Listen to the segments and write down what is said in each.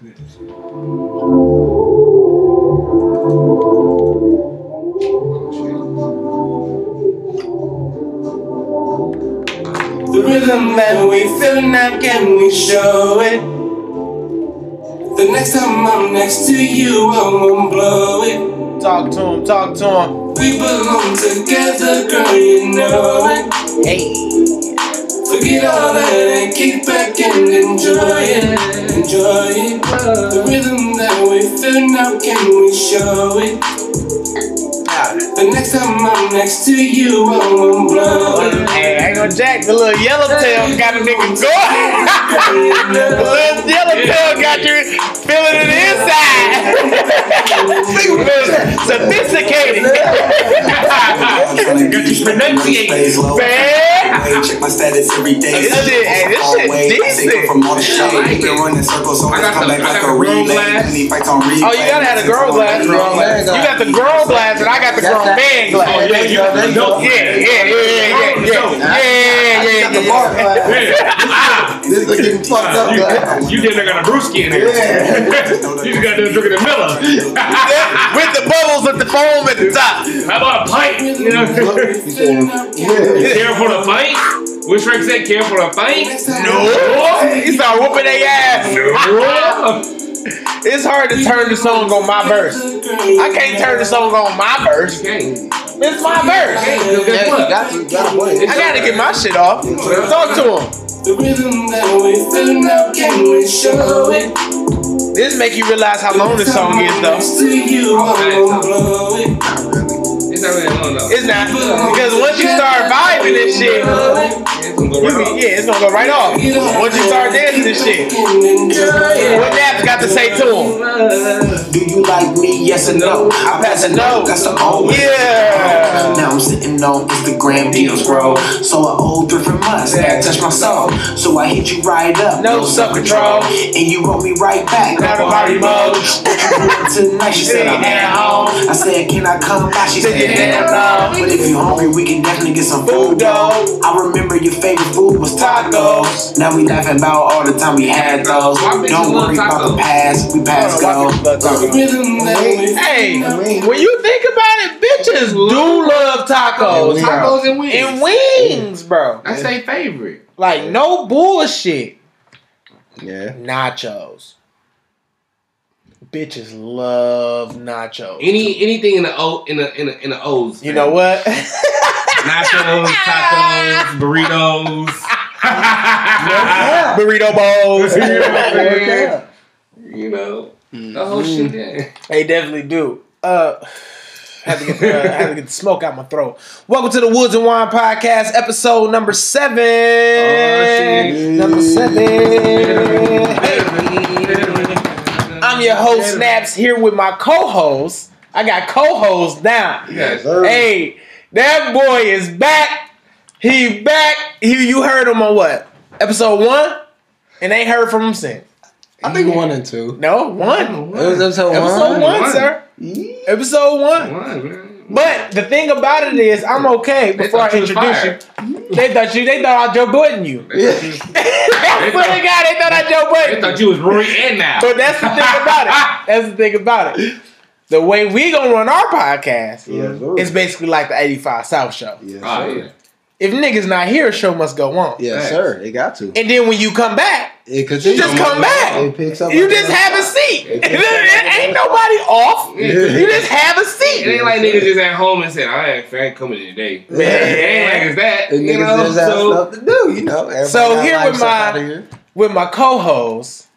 The rhythm that we feel now, can we show it? The next time I'm next to you, I won't blow it. Talk to him, talk to him. We belong together, girl, you know it. Hey. Forget all that and kick back and enjoy it, enjoy it. The rhythm that we feel now, can we show it? The next time I'm next to you, I won't blow. Hey, I ain't gonna jack. The little yellow tail got a nigga going. the little yellow tail got you feeling it inside. Sophisticated. Got you pronunciating. Man. Check my status every day. This shit- hey, this shit Always. I take decent. it From all the shade. Been running circles, so I I got come the- back I like a the relay. glass. Fights on replay. Oh, you gotta have the girl glass. You got the girl glass, and I got the grown yeah, Yeah, yeah, yeah, yeah, yeah, yeah, yeah. yeah, yeah, yeah. Ah, This is getting fucked up. You did like got a brewski in there. You just got done drinking a Miller with the bubbles with the foam at the top. How about a pint? You know, care for the pint. Which Rick said, care for the pint? No. He started whooping their ass. No. It's hard to turn the song on my verse. I can't turn the song on my verse. It's my verse. Yeah, you got to, you got to play. I gotta get my shit off. Talk to him. The rhythm that we feel now, can we show it? This make you realize how long this song is, though. Not really long though. It's not because once you start vibing this shit, It's gonna go right can, off. yeah, it's gonna go right off. Once you start dancing this shit, what Nappz got to say to him? Do you like me? Yes or no? I pass a no. That's the only. Yeah. Now I'm sitting on Instagram deals, bro. So I owe three from us that touch my soul. So I hit you right up, No self-control. and you wrote me right back. Now the party mode. What you doing tonight? She said I'm at home. I said, can I come by? She said, Said, hell "Hell no. But if you hungry, we can definitely get some food, though. I remember your favorite food was tacos. Now we laughing about all the time we had those. Why Don't love worry about the past. We past go. Hey, when you think about it, bitches do love tacos Tacos and wings. and wings, bro. That's their favorite. Like no bullshit. Yeah. Nachos. Bitches love nachos. Any anything in the O in the in the in the O's. You know what? Nachos, tacos, burritos. Burrito bowls. You know what I'm saying? Yeah. You know the whole shit. Yeah. They definitely do. Uh, had to get the, uh, had to get the smoke out my throat. Welcome to the Woods and Wine Podcast, episode number seven. shit. number seven. I'm your host Nappz here with my co-host. I got co-host now. Yes. sir. Hey, that boy is back. He back. He, you heard him on what? Episode one, and ain't heard from him since. I think one and two. No, one. It was episode Episode one. one, One. sir. Yeah. Episode one. One, man. But the thing about it is, I'm okay. They Before I you introduce you, they thought you. They thought I Joe Budden you. Yeah. I swear to God, they thought I Joe They thought you was Rory and Mal. But that's the thing about it. That's the thing about it. The way we gonna run our podcast Yes, is basically like the 85 South show. Yes, Oh, sir. yeah. If niggas not here, show must go on. Yes, sir. They got to. And then when you come back, It you just come back. It picks up. You just have a seat. It It picks ain't nobody off. Yeah. You just have a It seat. ain't like niggas just at home and said, I ain't, I ain't coming today. Man. It ain't like it's that. And You niggas know? just have So, stuff to do, you know. Everybody So here with my- here. With my co-host,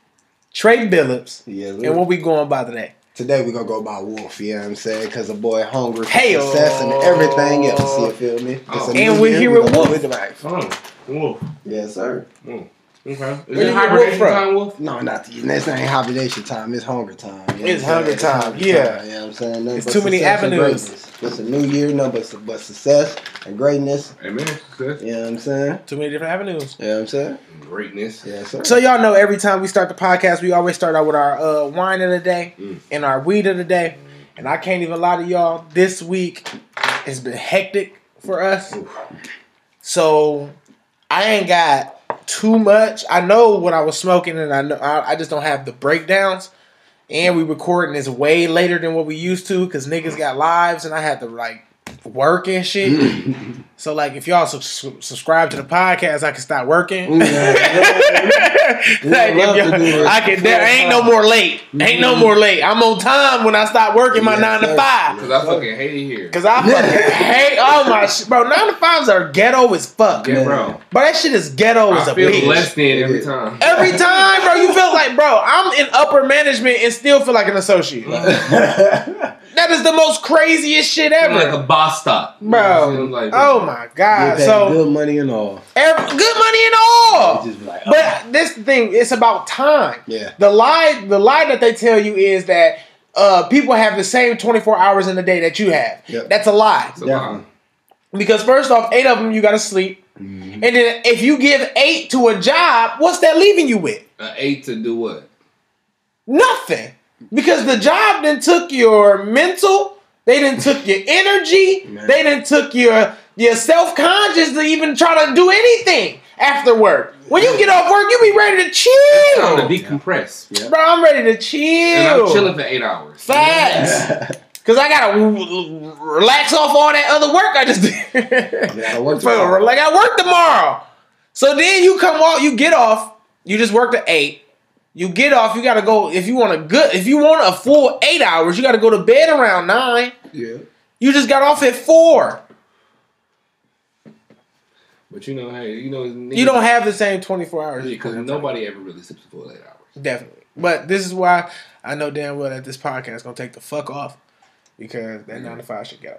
Trey Billups. Yes, sir. And what we going by today? Today we gonna go by Wolf, you know what I'm saying? Cause the boy hungry for Hey-o. success and everything else. You feel me? It's Oh. And we're here with Wolf. live the life. oh, wolf. Yes, sir. Mm. Okay. Is it hibernation time, wolf? No, not the this ain't hibernation time. It's hunger time. you know It's hunger saying? time, hunger yeah. time, you know what I'm saying? Nothing It's too many avenues. It's a new year, no, but, but success and greatness. Amen. Success. You know what I'm saying? Too many different avenues. You know what I'm saying? Greatness. Yes, sir. So y'all know every time we start the podcast, we always start out with our uh, wine of the day Mm. and our weed of the day. And I can't even lie to y'all, this week has been hectic for us. So I ain't got too much. I know what I was smoking, and I know I, I just don't have the breakdowns. And we recording this way later than what we used to because niggas got lives, and I had to like work and shit. so like, if y'all su- subscribe to the podcast, I can start working. like, if y'all- I can. There ain't no more late. Ain't no more late. I'm on time when I start working my Yes, nine to five. Cause I fucking hate it here. Cause I fucking hate oh my shit, bro. Nine to fives are ghetto as fuck. Yeah, bro. But that shit is ghetto as I a feel bitch. less than every time. Every time, bro, you feel like, bro, I'm in upper management and still feel like an associate. Mm-hmm. that is the most craziest shit ever, like a boss stop. bro. Like, oh my god. Get So good money and all. every, good money and all. Just be like, But this thing, it's about time. Yeah. The lie, the lie that they tell you is that uh, people have the same 24 hours in the day that you have. Yep. That's a lie. It's a lie. Because first off, eight of them you gotta sleep. And then if you give eight to a job, what's that leaving you with? An eight to do what? Nothing. Because the job then took your mental, they then took your energy, Man. they then took your your self-conscious to even try to do anything after work. When you get off work, you be ready to Time to decompress. Yeah. Bro, I'm ready to chill. And chill. I'm chilling for eight hours. Facts. Cause I gotta w- w- relax off all that other work I just did. gotta work tomorrow. like I work tomorrow. So then you come off, you get off, you just work at eight. You get off, you gotta go. If you want a good, if you want a full eight hours, you gotta go to bed around nine. Yeah. You just got off at four. But you know, hey, you know, You don't have the same twenty four hours. because nobody ever really sleeps for eight hours. Definitely. But this is why I know damn well that this podcast is gonna take the fuck off because that nine to five should go.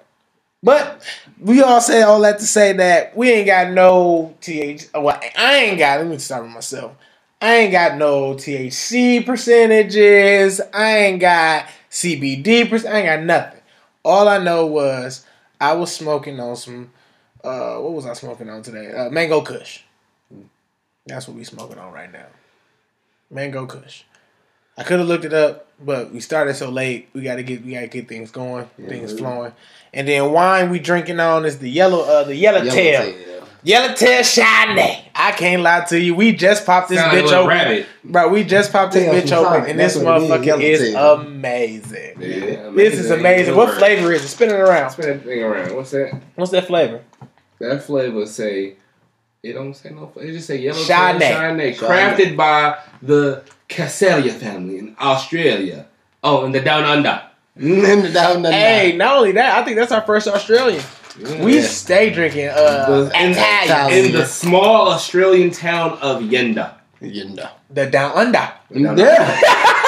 But we all say all that to say that we ain't got no TH. Well, I ain't got. Let me start with myself. I ain't got no THC percentages. I ain't got CBD percent. I ain't got nothing. All I know was I was smoking on some. Uh, what was I smoking on today? Uh, Mango Kush. That's what we smoking on right now. Mango Kush. I could have looked it up, but we started so late. We gotta get we gotta get things going, things flowing. And then wine we drinking on is the yellow uh the yellowtail. Yellowtail Chardonnay. I can't lie to you. We just popped this Sound bitch little open. rabbit. Bro, we just popped this Tail bitch open and this That's what motherfucker is yellowtail. amazing. Yeah, This is amazing. What flavor is it? Spin it around. Spin that thing around. What's that? What's that flavor? That flavor say. It don't say no. It just say yellow Chardonnay. Chardonnay, crafted by the Casella family in Australia. Oh, in the down under. Mm, down the Hey, not only that, I think that's our first Australian. We stay drinking uh The- in, Italian. in the small Australian town of Yenda. Yenda. The down under. Yeah.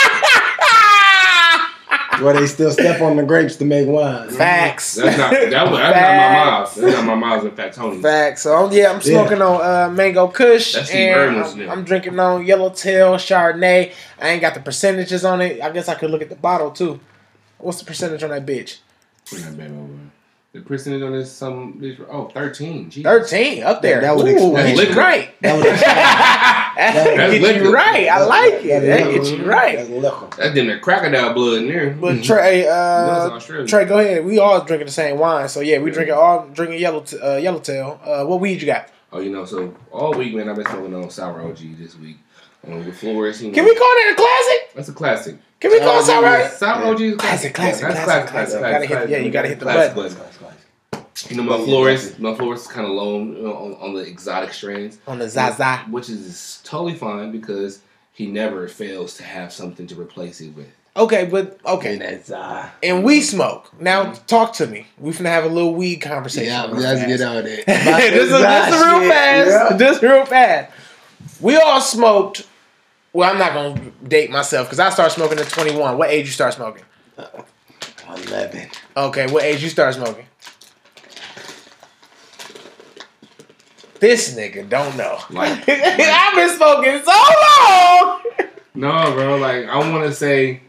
Where they still step on the grapes to make wine. Facts. That's not that was, that's not my Facts. mom's. That's not my mom's in Fat Tony's. Facts. So yeah, I'm smoking on uh, mango Kush That's the and Ernest I'm. I'm drinking on Yellowtail Chardonnay. I ain't got the percentages on it. I guess I could look at the bottle too. What's the percentage on that bitch? Put that baby over. The percentage on this some this oh 13. Jesus. Thirteen up there. That would Ooh, explain- That's right. That would That That's get you right. I like it. That That is get you right. That's liquor. That's them that crocodile blood in there. But Trey, uh, Trey, go ahead. We all drinking the same wine, so yeah, we drinking all drinking yellow t- uh, yellowtail. Uh, what weed you got? Oh, you know, so all week, man, I've been smoking on sour OG this week. Um, with Flores, you know, Can we call that a classic? That's a classic. Can we call it Sour sour? OG. Sour OG Classic, classic, That's classic, classic, classic. classic, classic. yeah, you gotta hit the Classic, button. but, You know, my Flores, my Flores is kind of low you know, on, on the exotic strains. On the Zaza. Which is totally fine because he never fails to have something to replace it with. Okay, but okay. That's uh, And we smoke. Now talk to me. We finna have a little weed conversation. yeah, let's fast. get out of there. just, just real fast. Just real fast. We all smoked. Well, I'm not gonna date myself because I started smoking at 21. What age you start smoking? Eleven. Okay, what age you start smoking? This nigga don't know. Like- I've been smoking so long. No, bro. Like I want to say,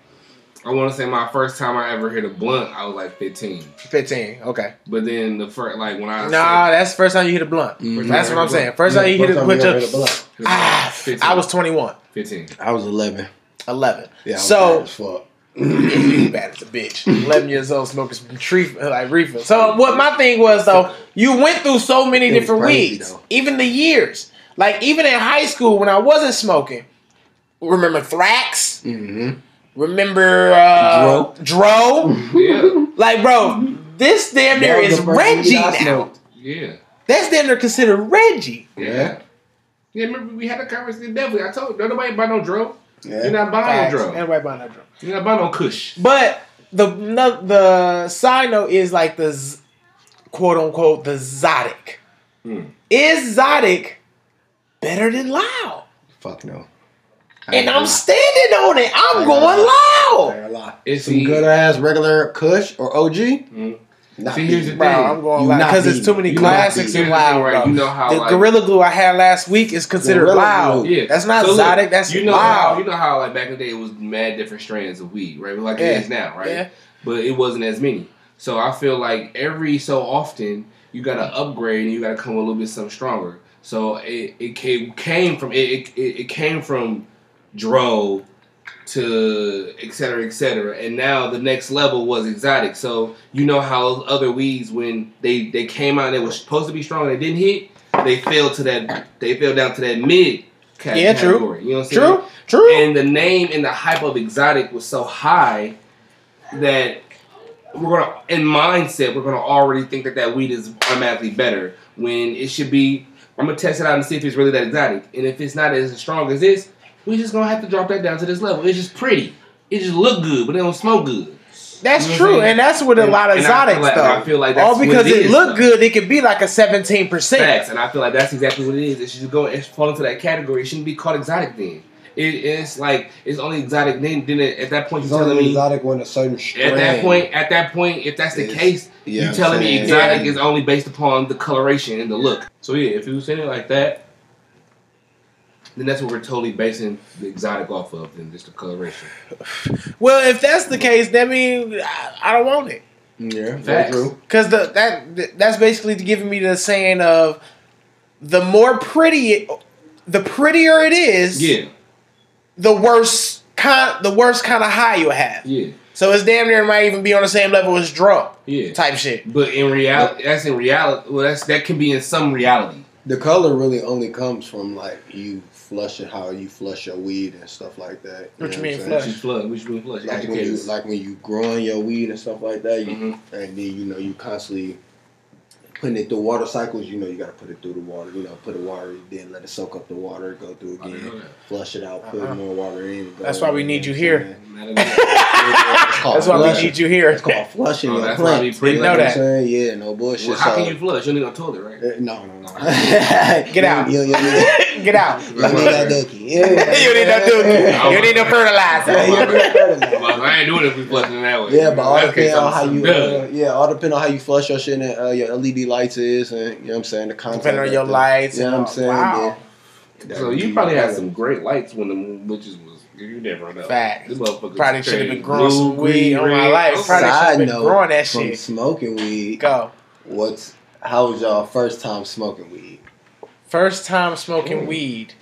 I want to say my first time I ever hit a blunt, I was like 15. 15. Okay. But then the first, like when I Nah, that's the first time you hit a blunt. Mhm. That's what I'm saying. First time you hit First put time your. you hit a blunt. Ah, 15. I was 21. 15. I was eleven. 11. Yeah. I was so bad as fuck. you bad as a bitch. 11 years old smoking some tree like reefer. So what my thing was though, you went through so many different crazy, weeds, though. even the years. Like even in high school when I wasn't smoking, remember Thrax? Mm-hmm. Remember uh, Dro? Yeah, Like, bro, this damn near is Reggie now. yeah, That's damn near considered Reggie. yeah. Yeah, remember we had a conversation. Definitely, I told you, nobody buy no dro. You're not buying Facts. no dro. Everybody buying that drum. You're not buying no Kush. But the no, the side note is like the z- quote unquote the Zotic. Hmm. Is Zotic better than Loud? Fuck no. And I'm standing on it. I'm going ain't loud. It's Some good ass regular Kush or OG. Mhm. Not See, here's the thing. I'm going loud because it's too many You classics beating. in loud. right? You know how The like, Gorilla Glue I had last week is considered Gorilla loud. Glue. Yeah, That's not So look, That's you know how loud. you know how like back in the day it was mad different strands of weed, right? Like Yeah. it is now, right? Yeah. But it wasn't as many. So I feel like every so often you gotta upgrade and you gotta come with a little bit something stronger. So it, it came came from it, it it came from Dro to et cetera, et cetera. And now the next level was exotic. So you know how other weeds when they, they came out and they were supposed to be strong and they didn't hit, they fell to that they fell down to that mid ca- Yeah, true. You know what I'm saying? True. True. And the name and the hype of exotic was so high that we're gonna in mindset we're gonna already think that that weed is automatically better when it should be. I'm gonna test it out and see if it's really that exotic. And if it's not as strong as this, we just gonna have to drop that down to this level. It's just pretty. It just look good, but it don't smell good. That's You know true, and that's with a And- lot of and I exotic like- stuff. I feel like that's all because what it it, is, looked good, it could be like a seventeen percent. And I feel like that's exactly what it is. It should go. It's fall into that category. It shouldn't be called exotic then. It, it's like it's only exotic then. Then it, at that point It's you're telling only me exotic when a certain strain. At that point, at that point, if that's the It's- case, yeah, you I'm telling me saying. exotic Yeah. is only based upon the coloration and the look. So yeah, if you was saying it like that, then that's what we're totally basing the exotic off of, than just the coloration. Well, if that's the case, that means I, I don't want it Yeah, very Facts. true. because the that that's basically giving me the saying of the more pretty, the prettier it is, Yeah, the worse kind, the worse kind of high you'll have. yeah, So it's damn near might even be on the same level as drug yeah. type shit. But in reality, that's in reality. Well, that's that can be in some reality. The color really only comes from like you flushing how you flush your weed and stuff like that. What you know mean I'm saying? Which flush? is flood. Which mean flush. Like when you Educators. like when you growing your weed and stuff like that, you, Mhm. and then you know you constantly putting it through water cycles. You know you got to put it through the water. You know put the water, then let it soak up the water, go through again, flush it out, put Uh-uh. more water in. That's why we need you here. What I'm saying? Not enough. It's called That's why we flushing. need you here. It's called flushing Oh, your that's why we plants. you know what that. I'm saying? Yeah, no bullshit. Well, how so- can you flush? You only gonna toilet, right? Uh, No, no, no. Get out. You, you, you, Get out. you need that dookie. Yeah. you need no dookie. You need no fertilizer. Yeah, you need fertilizer. I ain't doing it if we flushing that way. Yeah, but all That's depends on how you, done. uh, yeah, all depend on how you flush your shit and uh, your LED lights is, and you know what I'm saying, the content. Depending on your the- lights. You know I'm saying? Wow. Yeah. So you probably had some great lights when the witches was. You never know. Fact. This Probably should have been growing some weed green, on my life. Okay. Probably should have been note, growing that from shit. smoking weed. Go. What's how was y'all first time smoking weed? First time smoking Mm. weed.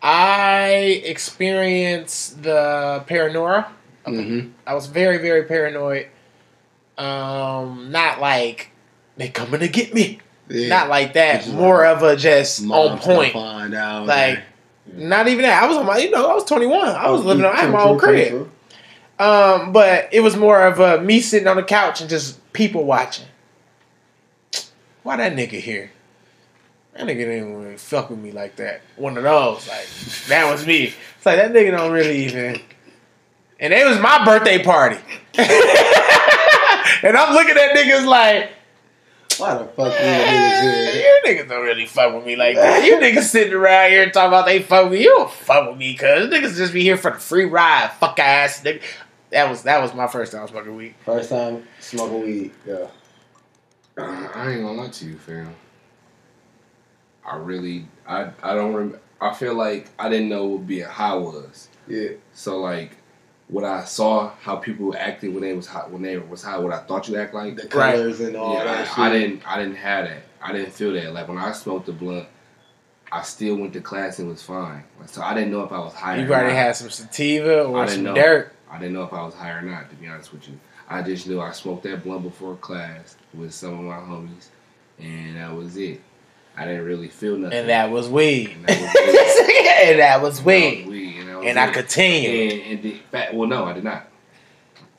I experienced the paranoia. Mm-hmm. I was very, very paranoid. Um, not like they coming to get me. Yeah. Not like that. More like of a just on point. Find out. Like, not even that. I was on my, you know, I was 21. I was living on, I had my own crib. Um, but it was more of a me sitting on the couch and just people watching. Why that nigga here? That nigga didn't really fuck with me like that. One of those, like that was me. It's like that nigga don't really even. And it was my birthday party, and I'm looking at niggas like, Why the fuck you "Eh, niggas here? you niggas don't really fuck with me like that. You niggas sitting around here talking about they fuck with me. You don't fuck with me, cause niggas just be here for the free ride. Fuck ass nigga. That was that was my first time smoking weed. First time smoking weed. Yeah. Uh, I ain't gonna lie to you, fam. I really, I, I don't. remember. I feel like I didn't know what being high was. Yeah. So like, what I saw, how people acted when they was hot, when they was hot, what I thought you act like. The Right. colors and all yeah, that shit. I, I didn't, I didn't have that. I didn't feel that. Like when I smoked the blunt, I still went to class and was fine. Like, so I didn't know if I was high. You already not. had some sativa or some know. dirt. I didn't know if I was high or not, to be honest with you. I just knew I smoked that blunt before class with some of my homies, and that was it. I didn't really feel nothing. And that was weed. And that was it. and That was weed. Weed, and, that I it. continued. And, and the fact, well, no, I did not.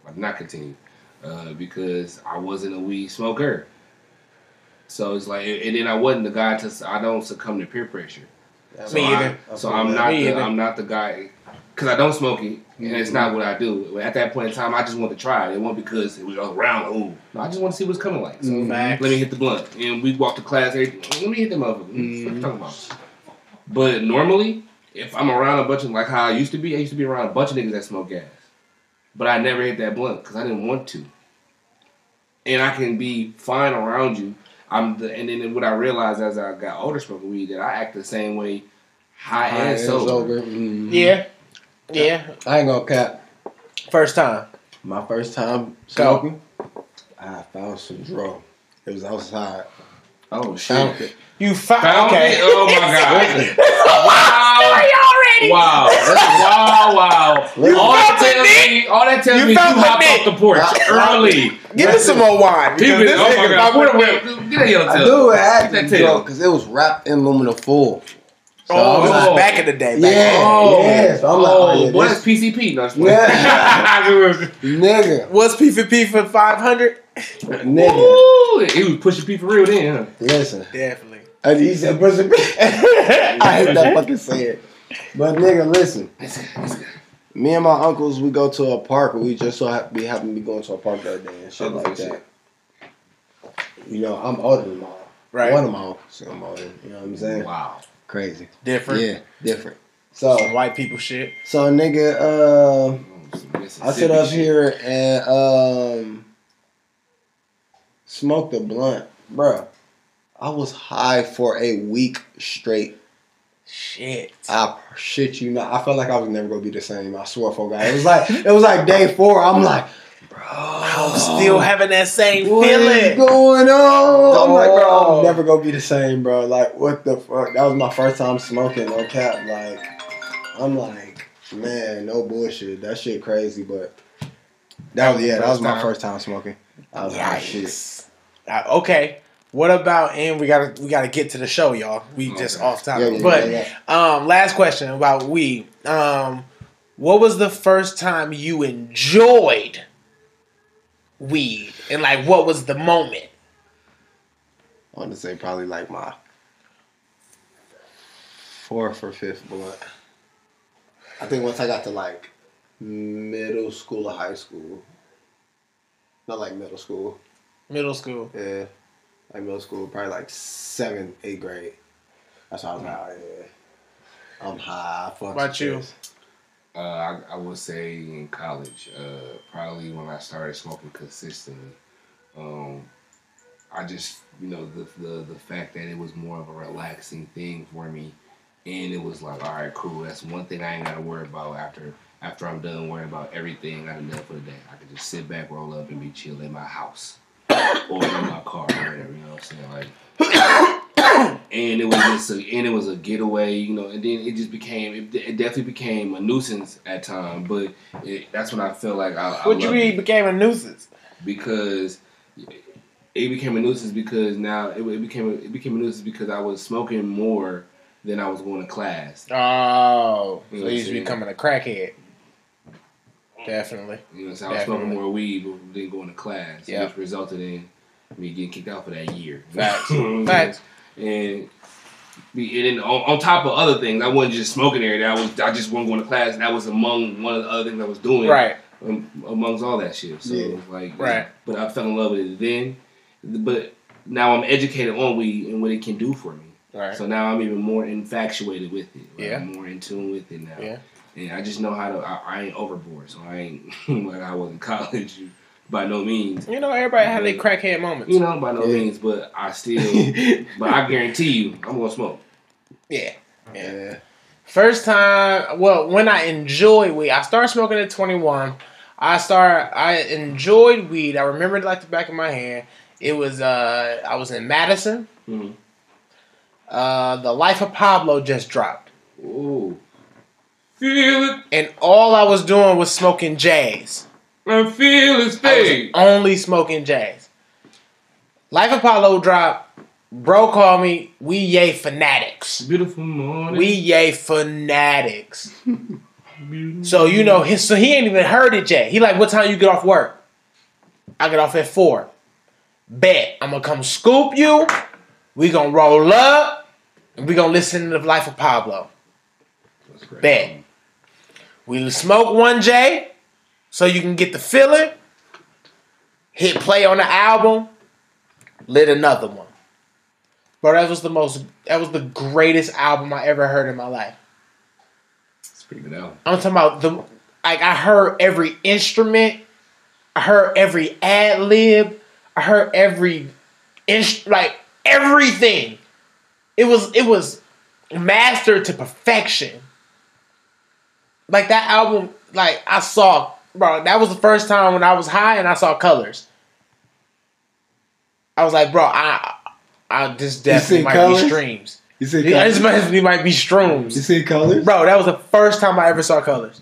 I did not continue uh, because I wasn't a weed smoker. So it's like, and then I wasn't the guy to. I don't succumb to peer pressure. Me I- either. So I'm not. The, either. I'm not the guy because I don't smoke it, and it's not what I do. At that point in time, I just want to try it. It wasn't because it was around. Ooh, no, I just want to see what's coming like. So Mm, Facts. let me hit the blunt, and we walk to class. Every, let me hit the motherfucker. What you talking about? But normally, if I'm around a bunch of like how I used to be, I used to be around a bunch of niggas that smoke gas, but I never hit that blunt because I didn't want to. And I can be fine around you. I'm the, and then what I realized as I got older smoking weed that I act the same way high, High and and sober. sober. mhm. Yeah. Yeah. I ain't gonna cap. First time. My first time Go. smoking, I found some dro. It was outside. Oh Found shit! it. You found, Found okay. it? Oh my god! Listen, already. Wow! wow! Wow! You all that tells me, all that tells You me, you found the hopped dick. off the porch I- early. Give me some more wine. Because this oh my god! found Put the Get that yellow I tail. knew it had Get to that be tail. because it was wrapped in aluminum foil. So Oh, I'm this was back in the day. Back Yeah. Oh, yeah, so I'm like, oh, oh, yeah, boy, this- that's PCP. No, Yeah. nigga, Was P for P for 500? Nigga. Ooh, he was pushing P for real then, huh? Listen, Definitely. and he said, "Push it." I hate that fucking saying. But nigga, listen. Me and my uncles, we go to a park. We just so happen, we happen to be going to a park that day and shit Oh, like shit. that. You know, I'm older than my Right. one of my uncles. so I'm older. You know what I'm saying? Wow. Crazy. Different. Yeah, different. So, Some white people shit. so nigga, uh, I sit up shit. here and um smoked a blunt, bro. I was high for a week straight. Shit. I shit you not. I felt like I was never gonna be the same. I swear for God. It was like it was like day four. I'm like, bro, I'm still having that same what is feeling. going on? I'm like, bro, Oh. I'm never gonna be the same, bro. Like, what the fuck? That was my first time smoking, no cap. Like, I'm like, man, no bullshit. That shit crazy, but that was yeah, that was my first time smoking. I was like, shit. Uh, okay. What about and we gotta we gotta get to the show, y'all. We just off Yeah, topic. yeah, but yeah, yeah. um last question about weed. Um what was the first time you enjoyed weed? And like what was the moment? I want to say probably like my fourth or fifth blunt. I think once I got to like middle school or high school, not like middle school, Middle school. yeah, like middle school, probably like seventh, eighth grade. That's how I was like, oh, yeah, I'm high. I fucks About you? Uh, I, I would say in college, uh, probably when I started smoking consistently. Um, I just, you know, the, the the fact that it was more of a relaxing thing for me, and it was like, all right, cool. That's one thing I ain't got to worry about after after I'm done worrying about everything I done for the day. I can just sit back, roll up, and be chill in my house or in my car, or whatever. You know what I'm saying? Like. and it was just a, and it was a getaway, you know. And then it just became it, it definitely became a nuisance at time. But it, that's when I felt like I, I What you mean it became a nuisance? because it became a nuisance because now it, it became a, it became a nuisance because I was smoking more than I was going to class. Oh. You So you what was I'm becoming a crackhead. Definitely. You know, so I was smoking more weed but didn't go to class, Yeah. which resulted in me getting kicked out for that year. Facts. You know what I'm Facts. And be- and then on, on top of other things, I wasn't just smoking every day. I was I just wasn't going to class, and that was among one of the other things I was doing. Right. um, amongst all that shit. So Yeah. like, Right. But I fell in love with it then. But now I'm educated on weed and what it can do for me. Right. So now I'm even more infatuated with it. Like, Yeah. I'm more in tune with it now. Yeah. And I just know how to. I, I ain't overboard, so I ain't like I was in college by no means. You know, everybody had their crackhead moments. You know, by no Yeah. means, but I still. but I guarantee you, I'm gonna smoke. Yeah. Yeah. First time, well, when I enjoy weed, I started smoking at 21. I start, I enjoyed weed. I remember it like the back of my hand. It was, uh, I was in Madison. Mhm. Uh, the Life of Pablo just dropped, Ooh, feel it, and all I was doing was smoking jazz. I feel it, stay. only smoking jazz. Life of Pablo dropped. Bro call me, we Ye fanatics. Beautiful morning. We Ye fanatics. So you know, his, so he ain't even heard it yet. He like, what time you get off work? I get off at four. Bet I'm gonna come scoop you. We gonna roll up, and we gonna listen to the life of Pablo. That's great. Bet. We smoke one J, so you can get the feeling. Hit play on the album. Lit another one. Bro, that was the most. That was the greatest album I ever heard in my life. It's pretty good album. I'm talking about the like I heard every instrument, I heard every ad lib, I heard every inst- like everything. It was it was mastered to perfection. Like that album, like I saw, bro. That was the first time when I was high and I saw colors. I was like, bro, I, I this definitely might Colours? be streams. You see this colors? definitely might be streams. You see colors? Bro, that was the first time I ever saw colors.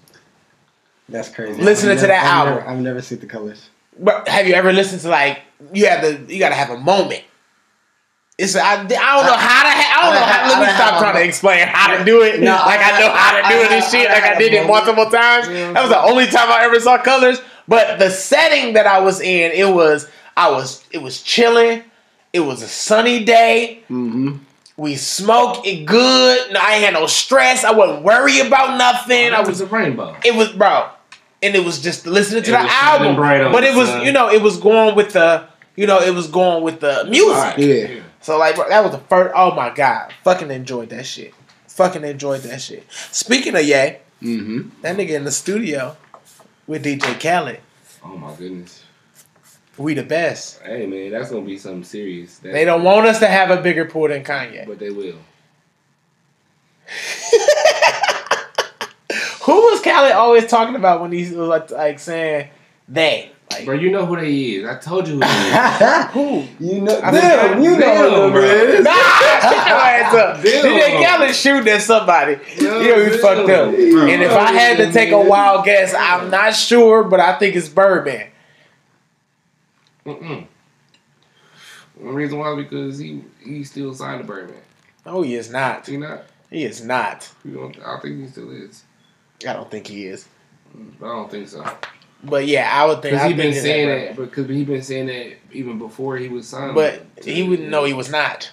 That's crazy. Listening I've to that I've album. never- I've never seen the colors. But have you ever listened to like you have to you gotta have a moment. It's I, I don't know how to ha- I don't know how. Let me I- I- stop I- trying to explain how to do it. No, like I, I- know how to I- do it I- and shit. I- Like I I- did it multiple times. Yeah. That was the only time I ever saw colors. But the setting that I was in, it was I was it was chilling. It was a sunny day. Mm-hmm. We smoked it good. No, I ain't had no stress. I wasn't worried about nothing. I was was a rainbow. it was bro, and it was just listening to It the album. But it was, sun. you know, it was going with the, you know, it was going with the music. Alright. Yeah. So like, bro, that was the first. Oh my god, fucking enjoyed that shit. Fucking enjoyed that shit. Speaking of Ye, Mm-hmm. that nigga in the studio with DJ Khaled. Oh my goodness. We the best. Hey man, that's gonna be something serious. That- They don't want us to have a bigger pool than Kanye. but they will. Who was Khaled always talking about when he was like, like saying they? Like, Bro, you know who they is. I told you who they is. who? you know, I damn, forgot- you know damn, what bro. it is. Nah, shut your ass up. Damn. DJ Khaled shooting at somebody. Yo, you know, he damn. fucked up. Bro. And if I had to take a wild guess, I'm not sure, but I think it's Birdman. Mm-mm. One reason why is because he he still signed to Birdman. No, oh, he is not. See not? He is not. You don't, I think he still is. I don't think he is. I don't think so. But yeah, I would think. Because I he been saying Birdman. that. Because he been saying that even before he was signed. But to- he wouldn't know he was not.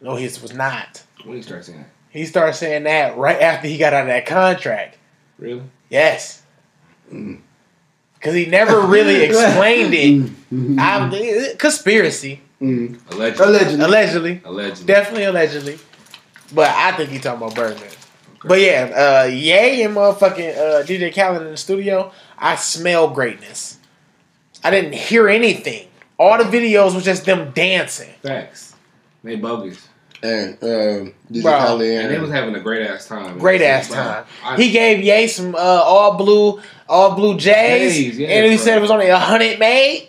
No, he was not. When he started saying that, He started saying that right after he got out of that contract. really? Yes. Because he never really explained it. I'm, conspiracy. Mm. Allegedly. Allegedly. Allegedly. Allegedly. Definitely allegedly. But I think he talking about Birdman. But yeah, uh Ye and motherfucking uh DJ Khaled in the studio, I smell greatness. I didn't hear anything. All the videos was just them dancing. Facts. They bogus. And um, DJ Bro. Khaled And they was having a great ass time. Great ass Bro, time. I- He gave Ye some uh all blue all blue J's. J's, yeah, and he bro. said it was only a hundred made.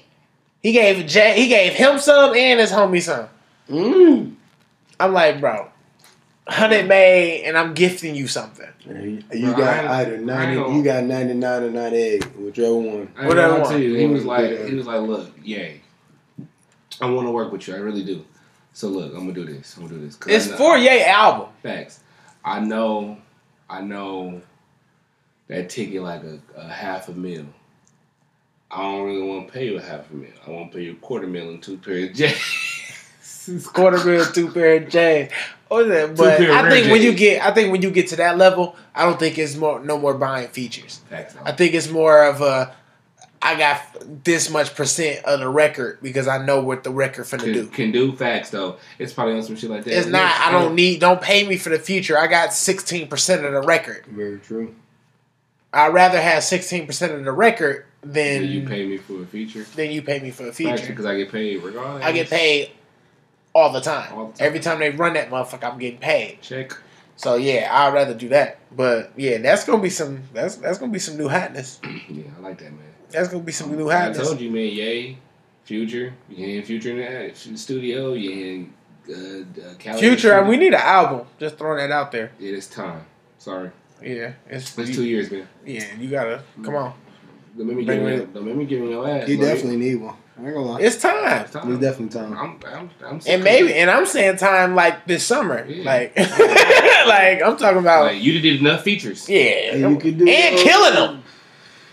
He gave Jay he gave him some and his homie some. Mm. I'm like, bro, hundred made and I'm gifting you something. You Bro, got I ain't- either I ain't ninety, you got ninety nine or ninety eight, whichever one. I Whatever Whatever one. to you, he was like, Yeah. he was like, look, Ye, I want to work with you, I really do. So look, I'm gonna do this. I'm gonna do this. 'Cause I It's know- for Ye album. facts. I know, I know that ticket like a, a half a mil. I don't really want to pay you a half a mil. I want to pay you a quarter mil and two pairs of J's. quarter mil, two pair of J's. Oh, that- But I think when you get, I think when you get to that level, I don't think it's more, no more buying features. Facts. I think it's more of a, I got this much percent of the record because I know what the record finna Can, do. can do facts though. It's probably on some shit like that. It's not. I don't need. Don't pay me for the future. I got sixteen percent of the record. Very true. I'd rather have sixteen percent of the record than Then you pay me for a feature. Then you pay me for a Facts feature. because I get paid regardless. I get paid all the time. All the time. Every time they run that motherfucker, I'm getting paid. Check. So yeah, I'd rather do that. But yeah, that's gonna be some. That's that's gonna be some new hotness. Yeah, I like that man. That's gonna be some new hotness. I told you, man. Ye, future. You hearing future in the, in the studio. You hearing uh, uh, Cali Future, in we need an album. Just throwing that out there. Yeah, it's time. Sorry, Yeah, it's, it's you, two years, man. Yeah, you gotta come on. Don't make me Bring give me- me. Don't make me give me no ass. He Let me- definitely need one. I ain't gonna lie. It's time. It's definitely time. I'm, I'm, I'm And maybe, and I'm saying time like this summer. Yeah. Like, like I'm talking about, like you did enough features. yeah, And you could do and uh, killing them.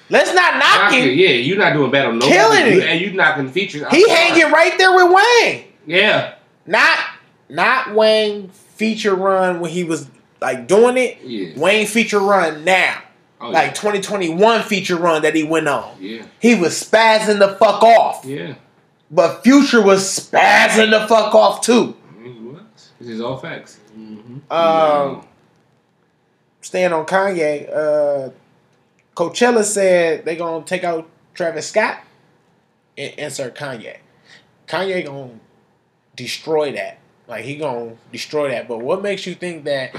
Let's not knock Knock it. him. Yeah, you're not doing bad on nobody. Killing You- it. And you knocking features. I'm He sorry. hanging right there with Wayne. Yeah. Not, not Wayne feature run when he was like doing it. Yeah. Wayne feature run now, Oh, like 2021 feature run that he went on. yeah. He was spazzing the fuck off, Yeah. but Future was spazzing the fuck off too. yeah. What? This is all facts. Um, staying on Kanye, uh, Coachella said they're gonna take out Travis Scott and insert Kanye. Kanye gonna destroy that. Like he gonna destroy that. But what makes you think that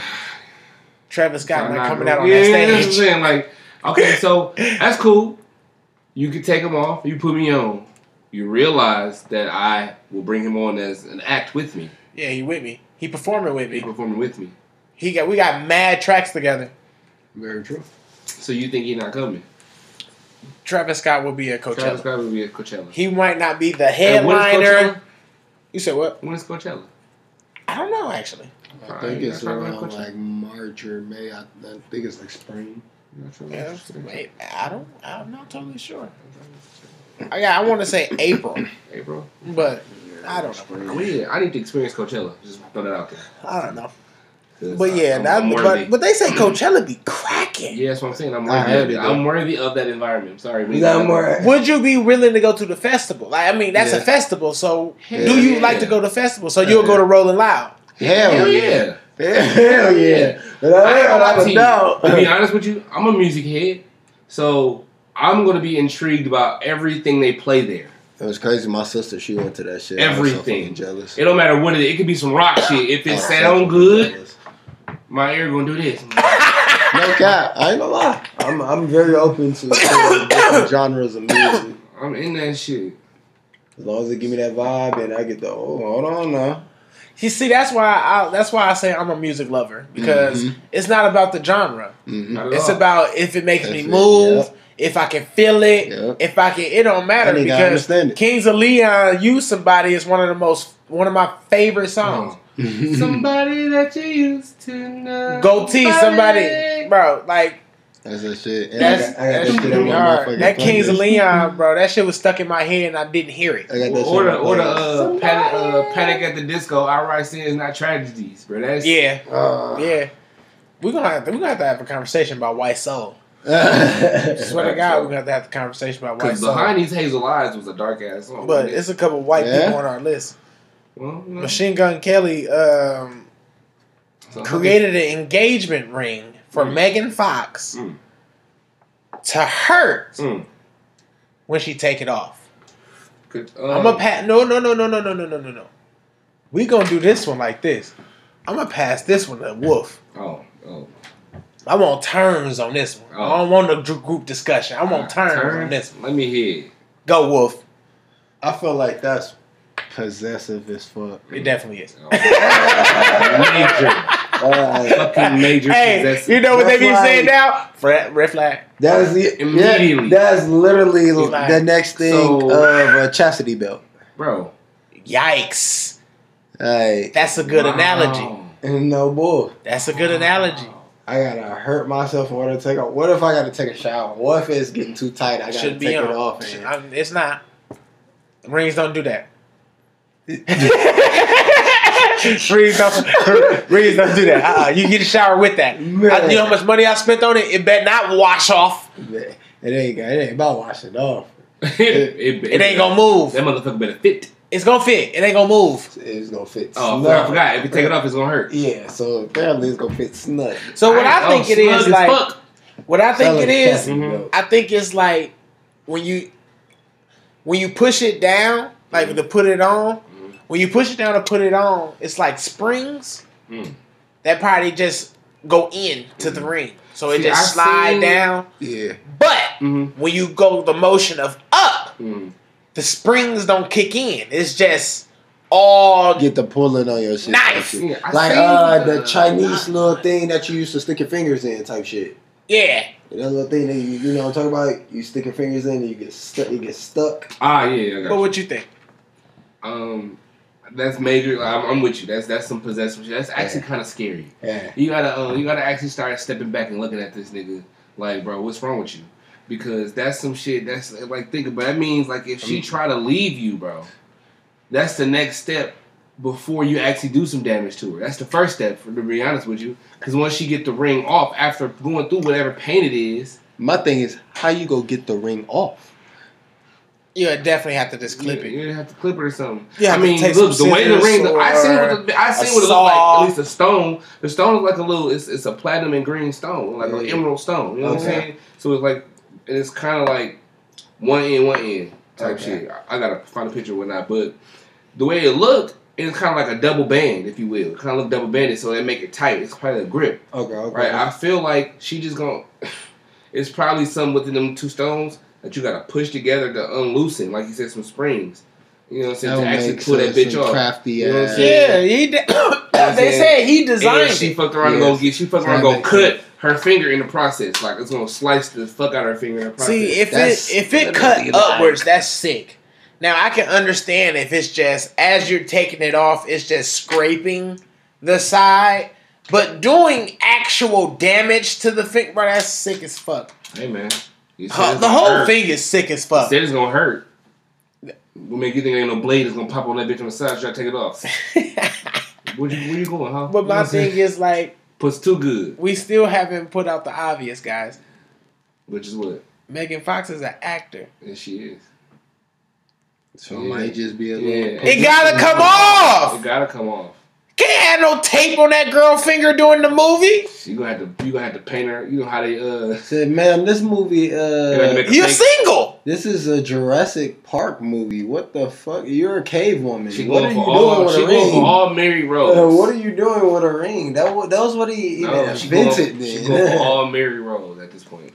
Travis Scott not coming out on yeah, that That's what I'm saying. Like, okay, so that's cool. You can take him off. You put me on. You realize that I will bring him on as an act with me. Yeah, he with me. He performing with me. He performing with me. He got we got mad tracks together. Very true. So you think he's not coming? Travis Scott will be at Travis Coachella. Scott will be at Coachella. He might not be the And when is headliner. You said what? When is Coachella? I don't know actually. I think you it's gotta talk around like March or May. I, I think it's like spring. Yeah, wait, I don't. I'm not totally sure. Uh, I got. I want to say April, April. but I don't know. Oh, yeah, I need to experience Coachella. Just throw that out there. I don't know. But yeah, I'm, that, I'm but but they say Coachella be cracking. yeah, that's what I'm saying. I'm I worthy. of it. it, I'm though. worthy of that environment. I'm sorry, man. Yeah, I'm. Would you be willing to go to the festival? Like, I mean, that's a festival. So, Yeah. do you Yeah. like to go to festival? So you'll go to Rolling Loud. Hell, Hell yeah. yeah. Hell yeah. But I ain't I gonna to be honest with you, I'm a music head, so I'm gonna be intrigued about everything they play there. It was crazy. My sister, she went to that shit. Everything. So jealous. It don't matter what it is. It could be some rock shit. If it so sound good, jealous. my ear gonna do this. No cap. I ain't gonna lie. I'm I'm very open to, to different genres of music. I'm in that shit. As long as they give me that vibe and I get the oh hold on now. You see, that's why I that's why I say I'm a music lover because Mhm. it's not about the genre. Mm-hmm. It's about if it makes me That's it, move, yep. if I can feel it, Yep. if I can. It don't matter I need because understand it. Kings of Leon, "Use Somebody" is one of the most one of my favorite songs. Oh. Somebody that you used to know. Gotye, somebody, bro, like That's that shit. And that's I got, I got that's that shit on my motherfucking That Kings of. Leon, bro, that shit was stuck in my head and I didn't hear it. I got that Or shit the, or the uh, panic, uh, panic at the disco. Outright sin is not tragedies, bro. That's Yeah. Uh, yeah. We're gonna have to, we're gonna have to have a conversation about White Soul. Swear to God, we're gonna have to have a conversation about White Because Soul. behind these hazel eyes was a dark ass song. But it's a couple white Yeah. people on our list. well, you Machine Gun Kelly um, so- created an engagement ring for Mm. Megan Fox Mm. to hurt Mm. when she take it off. Could, I'm um, a pat. No, no, no, no, no, no, no, no, no, no. We gonna do this one like this. I'm gonna pass this one to Wolf. Oh, oh. I want turns on this one. I Oh. don't want a group discussion. I want turns, on this one. Let me hear. it. Go Wolf. I feel like that's possessive as fuck. It definitely is. Oh. major, Uh, fucking major. Hey, you know what they be That's saying now? Red, red flag. that is the, Immediately. Yeah, that's literally Like- the next thing So- of a chastity belt. bro. Yikes. Hey, That's a good Wow. analogy. and no bull. That's a good analogy. I gotta hurt myself in order to take off. What if I gotta take a shower? What if it's getting too tight? I gotta Should take be it on. off. Should- it's not. Rings don't do that. Rings don't. Rings don't do that. Uh-uh. You get a shower with that. I, you know how much money I spent on it? It better not wash off. it ain't. It ain't about washing off. it, It ain't gonna move. That motherfucker better fit. It's gonna fit. It ain't gonna move. It's gonna fit. Oh, snug. I forgot. If you take it off, it's gonna hurt. Yeah, so apparently it's gonna fit snug. So what I Oh, think it snug is as like. fuck. What I think Sound like it a is. chastity Mhm. I think it's like when you when you push it down, like to put it on. When you push it down to put it on, it's like springs Mm. that probably just go in to the ring, so it See, just I slide seen- down. Yeah. But Mhm. when you go the motion of up, Mm. the springs don't kick in. It's just all Get the pulling on your shit. Knife. type shit. Yeah, like seen uh the- the Chinese little thing that you used to stick your fingers in type shit. yeah. That little thing that you, you know what I'm talking about? You stick your fingers in and you get stuck. You get stuck. Ah, yeah. I got But you. what you think? Um, that's major. I'm, I'm with you. That's that's some possessive shit. That's actually kind of scary. Yeah. You gotta um, you gotta actually start stepping back and looking at this nigga. Like, bro, what's wrong with you? Because that's some shit. That's like think about. That means like if she try to leave you, bro, that's the next step before you actually do some damage to her. That's the first step. For to be honest with you, because once she get the ring off after going through whatever pain it is, My thing is, how you go get the ring off? You would definitely have to just clip you, it. you have to clip it or something. Yeah, I mean, look, the way the ring. I seen what the, I seen a what it looked like. At least a stone. The stone is like a little. It's it's a platinum and green stone, like an emerald stone. You know what I'm saying? So it's like, and it's kind of like one end, one end type Okay. shit. I, I gotta find a picture or whatnot, but the way it looked, it's kind of like a double band, if you will. Kind of look double banded, so they make it tight. It's probably a grip, Okay, okay. right? I feel like she just gonna. It's probably something within them two stones that you gotta push together to unloosen, like you said, some springs. You know what I'm saying? That to actually pull that bitch off. crafty You know what I'm ass- saying? Yeah, he. De- they saying? said he And designed she it. fucked around and Yes. gonna get. She fucked around and Trying gonna cut her finger in the process. Like it's gonna slice the fuck out her finger in the process. See, if That's- it if it cut upwards, that's sick. Now I can understand if it's just as you're taking it off, it's just scraping the side, but doing actual damage to the finger, bro, that's sick as fuck. hey man, you said Huh, it's the whole hurt. thing is sick as You fuck. said it's gonna hurt. What make you think ain't no blade that's gonna pop on that bitch on the side? Try to take it off. Where you, where you going, huh? but my thing is like puts too good, we still haven't put out the obvious, guys. which is what, Megan Fox is an actor. and she is. So it might just be a Yeah. little. It gotta come off. It gotta come off. Can't have no tape on that girl finger during the movie. You gonna have to. You gonna have to paint her. You know how they uh. Said, man, this movie, uh. You're single. This is a Jurassic Park movie. What the fuck? You're a cave woman. She what are you for doing all. with She a ring? for all Mary Rose. Uh, what are you doing with a ring? That wa- that was what he even No, she going, invented. she then. going for all Mary Rose at this point.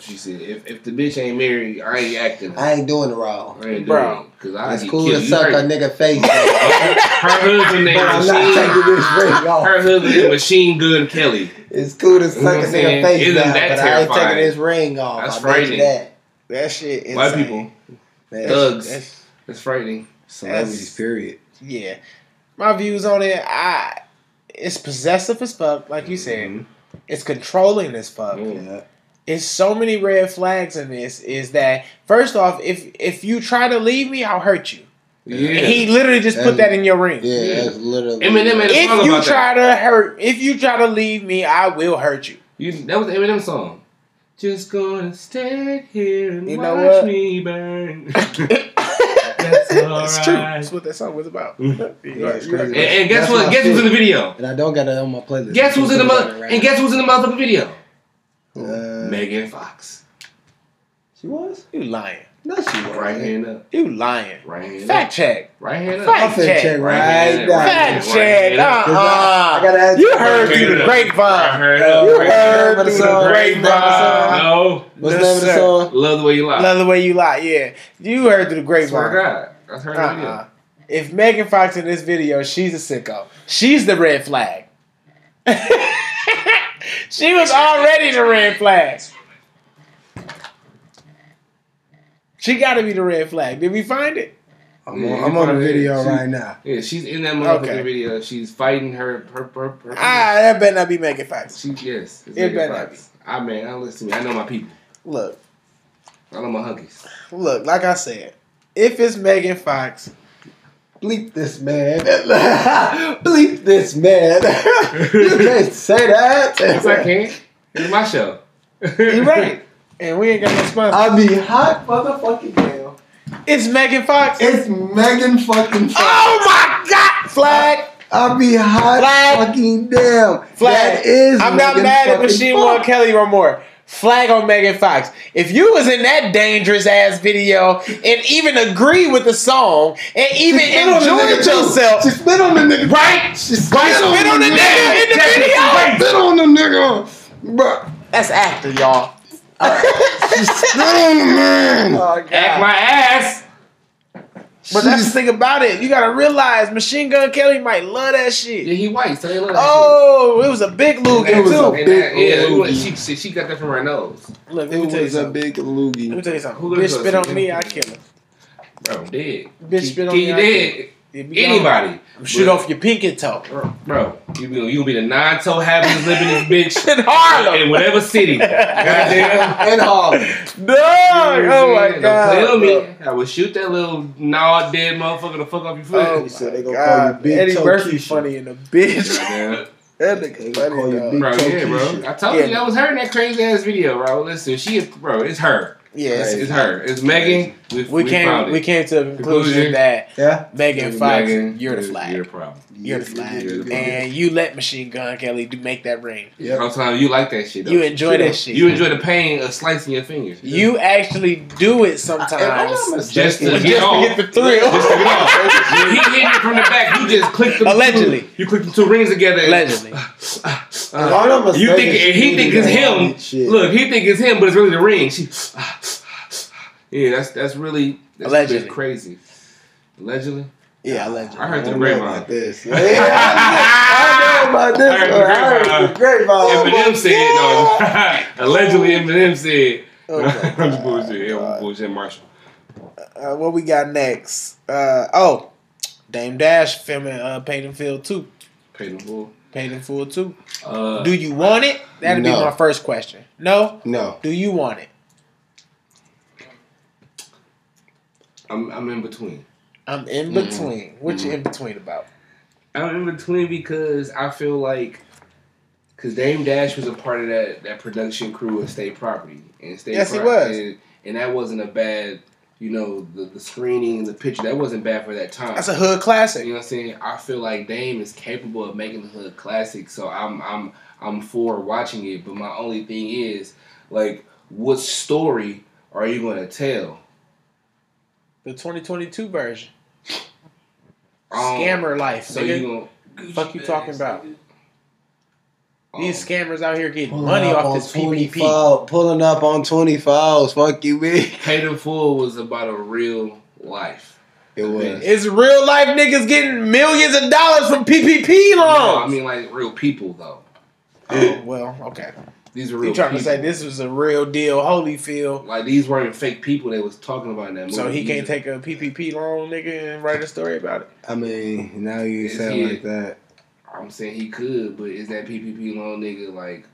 She said. If, if the bitch ain't married, I ain't acting. I I ain't doing it wrong. ain't Bro, doing it. Cause I It's cool to You suck a nigga face, but Her husband named I'm not Machine. taking this ring off. Her husband is Machine Gun Kelly. It's cool to suck what a I'm nigga saying? face Isn't down, that but I ain't taking this ring off. That's I bet you frightening. that. That shit is White people. Man, Thugs. That's- It's frightening. Celebrities, period. yeah. My views on it, I it's possessive as fuck, like you said. Mhm. It's controlling as fuck. Yeah. It's so many red flags in this. Is that first off, if if you try to leave me, I'll hurt you. Yeah. He literally just put that in your ring. Yeah, Yeah. that's literally. Eminem made a song If you about try to hurt, if you try to leave me, I will hurt you. You, that was the Eminem song. Just gonna stand here and You know watch what? me burn. That's alright. true. That's what that song was about. Yeah, it's heard- and, and guess That's what? Guess who's in the video? And I don't got it on my playlist. Guess who's in the I'm mother? right And guess who's in the motherfucking video? now. Uh, Megan Fox. She was? You lying. No, she was. Right hand up. You lying. Right hand Fact up. check. Right hand up. Fact I'm finna check. check Right right hand, now. right Fact hand, check. right hand. Uh I uh gotta ask You you heard through the grapevine. hand up. You heard through the the grapevine. No. What's the name of the song? Love the way you lie. Love the way you lie. Yeah, you heard through the I swear to grapevine. God. That's her in the Uh-uh. If Megan Fox in this video, she's a sicko. She's the red flag. she was already the red flag. She got to be the red flag. Did we find it? I'm Yeah, on, you I'm on the video she- right now. Yeah, she's in that motherfucking Okay. video. She's fighting her. her, her, her Ah, that better not be Megan Fox. She yes. It Megan better Fox. I mean, I listen to me. I know my people. Look, I know my hunkies. look. Like I said, if it's Megan Fox, Bleep this man. Bleep this man. you can't say that. Yes, I can. It's my show. you're right, and we ain't got no sponsor. I'll be hot motherfucking damn. It's Megan Fox. It's Megan fucking Fox. Oh my God! Flag. I'll be hot Flag. fucking damn. Flag. That is I'm not Megan mad at Machine Fox. One Kelly no more. Flag on Megan Fox. If you was in that dangerous ass video and even agree with the song and even enjoyed yourself, She spit on the nigga. right? She spit, Right, spit on the nigga in the video. Spit on the nigga. Bro. That's actor, y'all. She spit man. Oh Act my ass. But that's the thing about it. You gotta realize Machine Gun Kelly might love that shit. Yeah, he white, so they love that Oh, it was a big shit. loogie And that- too. and that- yeah, big loogie. she, she she got that from her nose, Look, let It me tell you was a something. big Let me tell you something. Who Bitch lives spit on me, I kill him. bro. Dead. Bitch He- spit on he me, I dead. Kill him. It. Anybody. Shoot off your pinky toe. Bro, you be, you gonna be the nine toe having living this bitch In Harlem. in whatever city. Goddamn. And Harlem. Dog! Oh my Don't god. play with bro. me. I would shoot that little gnawed dead motherfucker the fuck off your foot. Oh He said they gonna god. call you Big Eddie Toe Murphy Keisha. funny in the bitch. Yeah. that They nigga gonna call funny, you. Big Bro, Toe yeah, bro. I told Yeah. you that was her in that crazy ass video, bro. Listen, she is, bro. It's her. Yeah, It's, it's, her. It's Megan. We, we came we came to the conclusion Conclusion. that Yeah. Megan Fox, Megan, you're the flag. You're You're, the problem. the flag, You're the problem. and you let Machine Gun Kelly do make that ring. Yep. Sometimes you like that shit. Though. You enjoy that shit. You enjoy the pain of slicing your fingers. You actually do it If I'm sometimes. just mistaken, to Just get to get the thrill. Just to get off. When he hit it from the back. You just clicked them. Allegedly. Two, you clicked the two rings together. and- Allegedly. Uh, If I'm you think and he think it's him? shit. Look, he think it's him, but it's really the ring. She, yeah, that's that's really that's, Allegedly. that's crazy. Allegedly, Yeah, allegedly. I heard the I don't grapevine. this. Yeah, I know about this. I heard the one. I heard the grapevine. Eminem said no. Allegedly, Eminem said. Oh my I'm just bullshit. Yeah, I'm bullshit, Marshall. Uh, what we got next? Uh, oh, Dame Dash filming uh, Paid in Full 2. Pay the bull. Paid in Full 2. Uh, Do you want it? That'd No. be my first question. No? No. Do you want it? I'm I'm in between. I'm in Mm-hmm. between. What you in between about? I'm in between because I feel like because Dame Dash was a part of that that production crew of State Property and State. Yes, he was. and, and that wasn't a bad. You know the the screening and the picture that wasn't bad for that time. That's a hood classic. You know what I'm saying? I feel like Dame is capable of making the hood classic, so I'm I'm I'm for watching it. But my only thing is, like, what story are you gonna tell? The 2022 version. Um, Scammer life. So nigga. you gonna fuck you talking about? These um, scammers out here getting Pulling money off this PPP. 24 Pulling up on 24s. Fuck you, bitch. Paid in Full was about a real life. It was. It's real life niggas getting millions of dollars from PPP No, I mean like real people though. oh, well, okay. These are real You trying to say this was a real deal, Holyfield, like these weren't fake people they was talking about in that movie. so he can't take a PPP loan, nigga, and write a story about it? I mean, now you It's say like that. I'm saying he could, but is that PPP loan nigga like,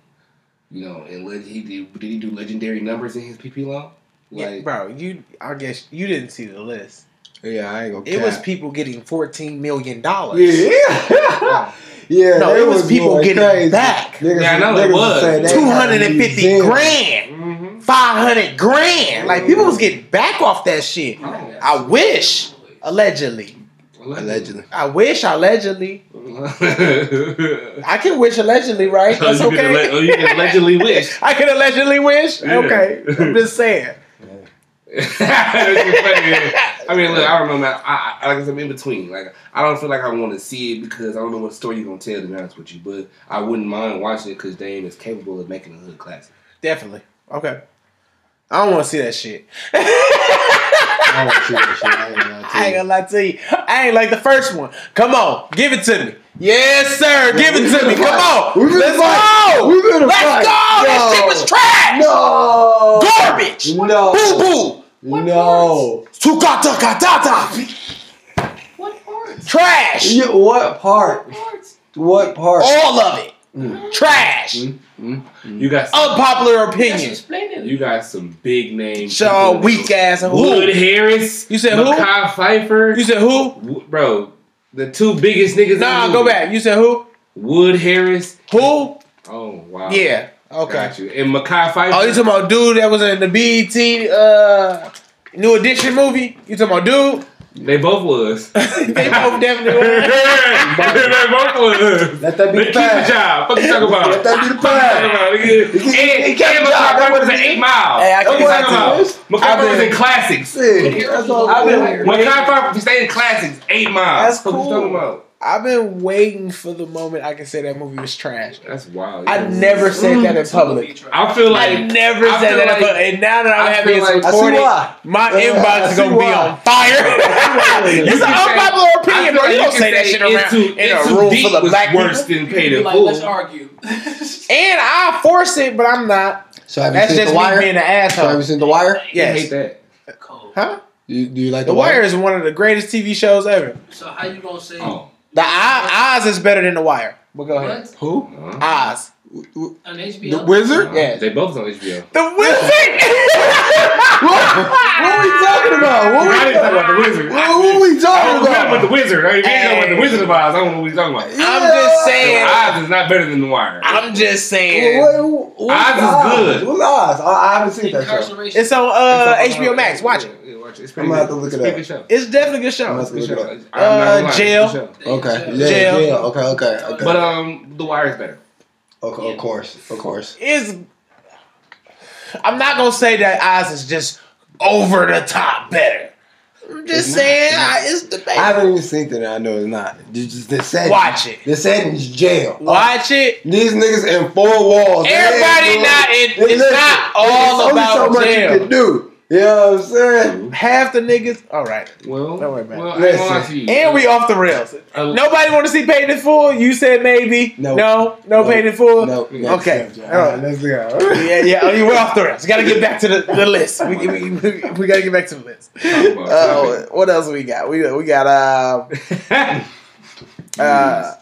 you know, and leg- he did, did he do legendary numbers in his PP loan? Yeah, Like, bro, you. I guess you didn't see the list. Yeah, I ain't gonna It was people getting fourteen million dollars. Yeah. yeah. No, it was people getting crazy. back. Niggas, Yeah, I know it niggas was. say they Two had hundred and fifty museums. grand, mm-hmm. five hundred grand. Like people was getting back off that shit. I wish, allegedly. Allegedly. I wish, allegedly. I I can wish allegedly, right? That's you Can, okay. oh, you can allegedly wish. I can allegedly wish. Yeah. Okay, I'm just saying. That's just funny. I mean, look, I don't know, man. I, I like I said, I'm in between. Like, I don't feel like I want to see it because I don't know what story you're gonna tell. To be honest with you, but I wouldn't mind watching it because Dame is capable of making a hood classic. Definitely. Okay. I don't want to see that shit. I don't see that shit. I ain't gonna lie to I ain't you. gonna lie to you. I ain't like the first one. Come on, give it to me. Yes, sir. give it to finna me. Come on. We finna Let's fight. go. We finna Let's fight. go. That No. shit was trash. No. Garbage. No. Boo boo. No. Tukata katata. What parts? Trash. Yeah, what part? What parts? What part? All of it. Mm. Trash. You got some, Unpopular Just opinion. you got some big names. Shaw people. weak ass. Who? Wood Harris. You said who? Mekhi Phifer. You said who? Bro, the two biggest niggas. in Nah, the go back. You said who? Wood Harris. Who? Oh wow. Yeah. Okay. Got you. And Mekhi Phifer. Oh, you talking about dude that was in the BET uh, New Edition movie? You talking about dude? They both was. they both definitely were. they both was. Let that be They the keep the fact. job. Fuck you talking about? Let that be the Fuck you talking fact. about? Nigga. He- he- he And kept and the job. Mekhi That Phifer was an eight mile. Hey, I What you can't talking about? this. Mekhi was in classics. Shit, that's all I've been- I'm Mekhi stayed in classics eight miles. That's Fuck you cool. talking about? I've been waiting for the moment I can say that movie was trash. That's wild. I never said that in mm-hmm. public. I feel like I never I said feel that in like- public. And now that I'm I having feel this like- I recorded, my Yeah, I inbox is gonna be on fire. it's an unpopular opinion, feel bro. like You don't can say that shit around Into, in a room Deep full of black worse people. than Paid Be in like, Full. let's argue. And I force it, but I'm not. So have That's you seen just The me Wire? being an So have you seen The Wire? I hate that. Cold. Huh? Do you, do you like The Wire is one of the greatest TV shows ever. So how you gonna say Oh, The I- Oz is better than The Wire. But go ahead. what Who? uh-huh. Oz. on HBO? The Wizard? Yes. They both on HBO. The Wizard. What are we talking about? What are we talking about the wizard. What, what are we talking don't know about the wizard. I mean, if you ain't talking about the Wizard of Oz, I don't know what he's talking about. I'm just So saying. Oz is not better than The Wire. I'm just saying. What, what, Oz is good. What's Oz? I, I haven't seen that show. It's on uh, HBO Max. Watch it. Yeah, watch it. It's I'm pretty gonna have to look It's it a up. good show. It's definitely a good show. I'm It's a good show. it up. I'm not gonna Uh, it's a jail. good show. Okay. Jail. Yeah, Jail. jail. Okay, okay, okay. But um, The Wire is better. okay, of course, of course. Is I'm not gonna say that Oz is just over the top better. I'm just It's not. saying I, it's debatable. I haven't even seen it. and I know it's not. Just, just the setting. Watch it. The setting's jail. Watch it. These niggas in four walls. They Everybody ain't not doing- in. Hey, It's listen, not all there's only about so much jail. you can do. You know what I'm saying? Half the niggas. All right. Well, Don't worry about it. well, I ain't gonna lie to you. And we off the rails. Uh, Nobody want to see paid in full. You said maybe. No. No. No, No. paid in full. No. Okay. All right, let's go. Yeah, yeah. Oh, you we're off the rails. We gotta get back to the, the list. We, we, we, we gotta get back to the list. Uh, what else we got? We we got uh uh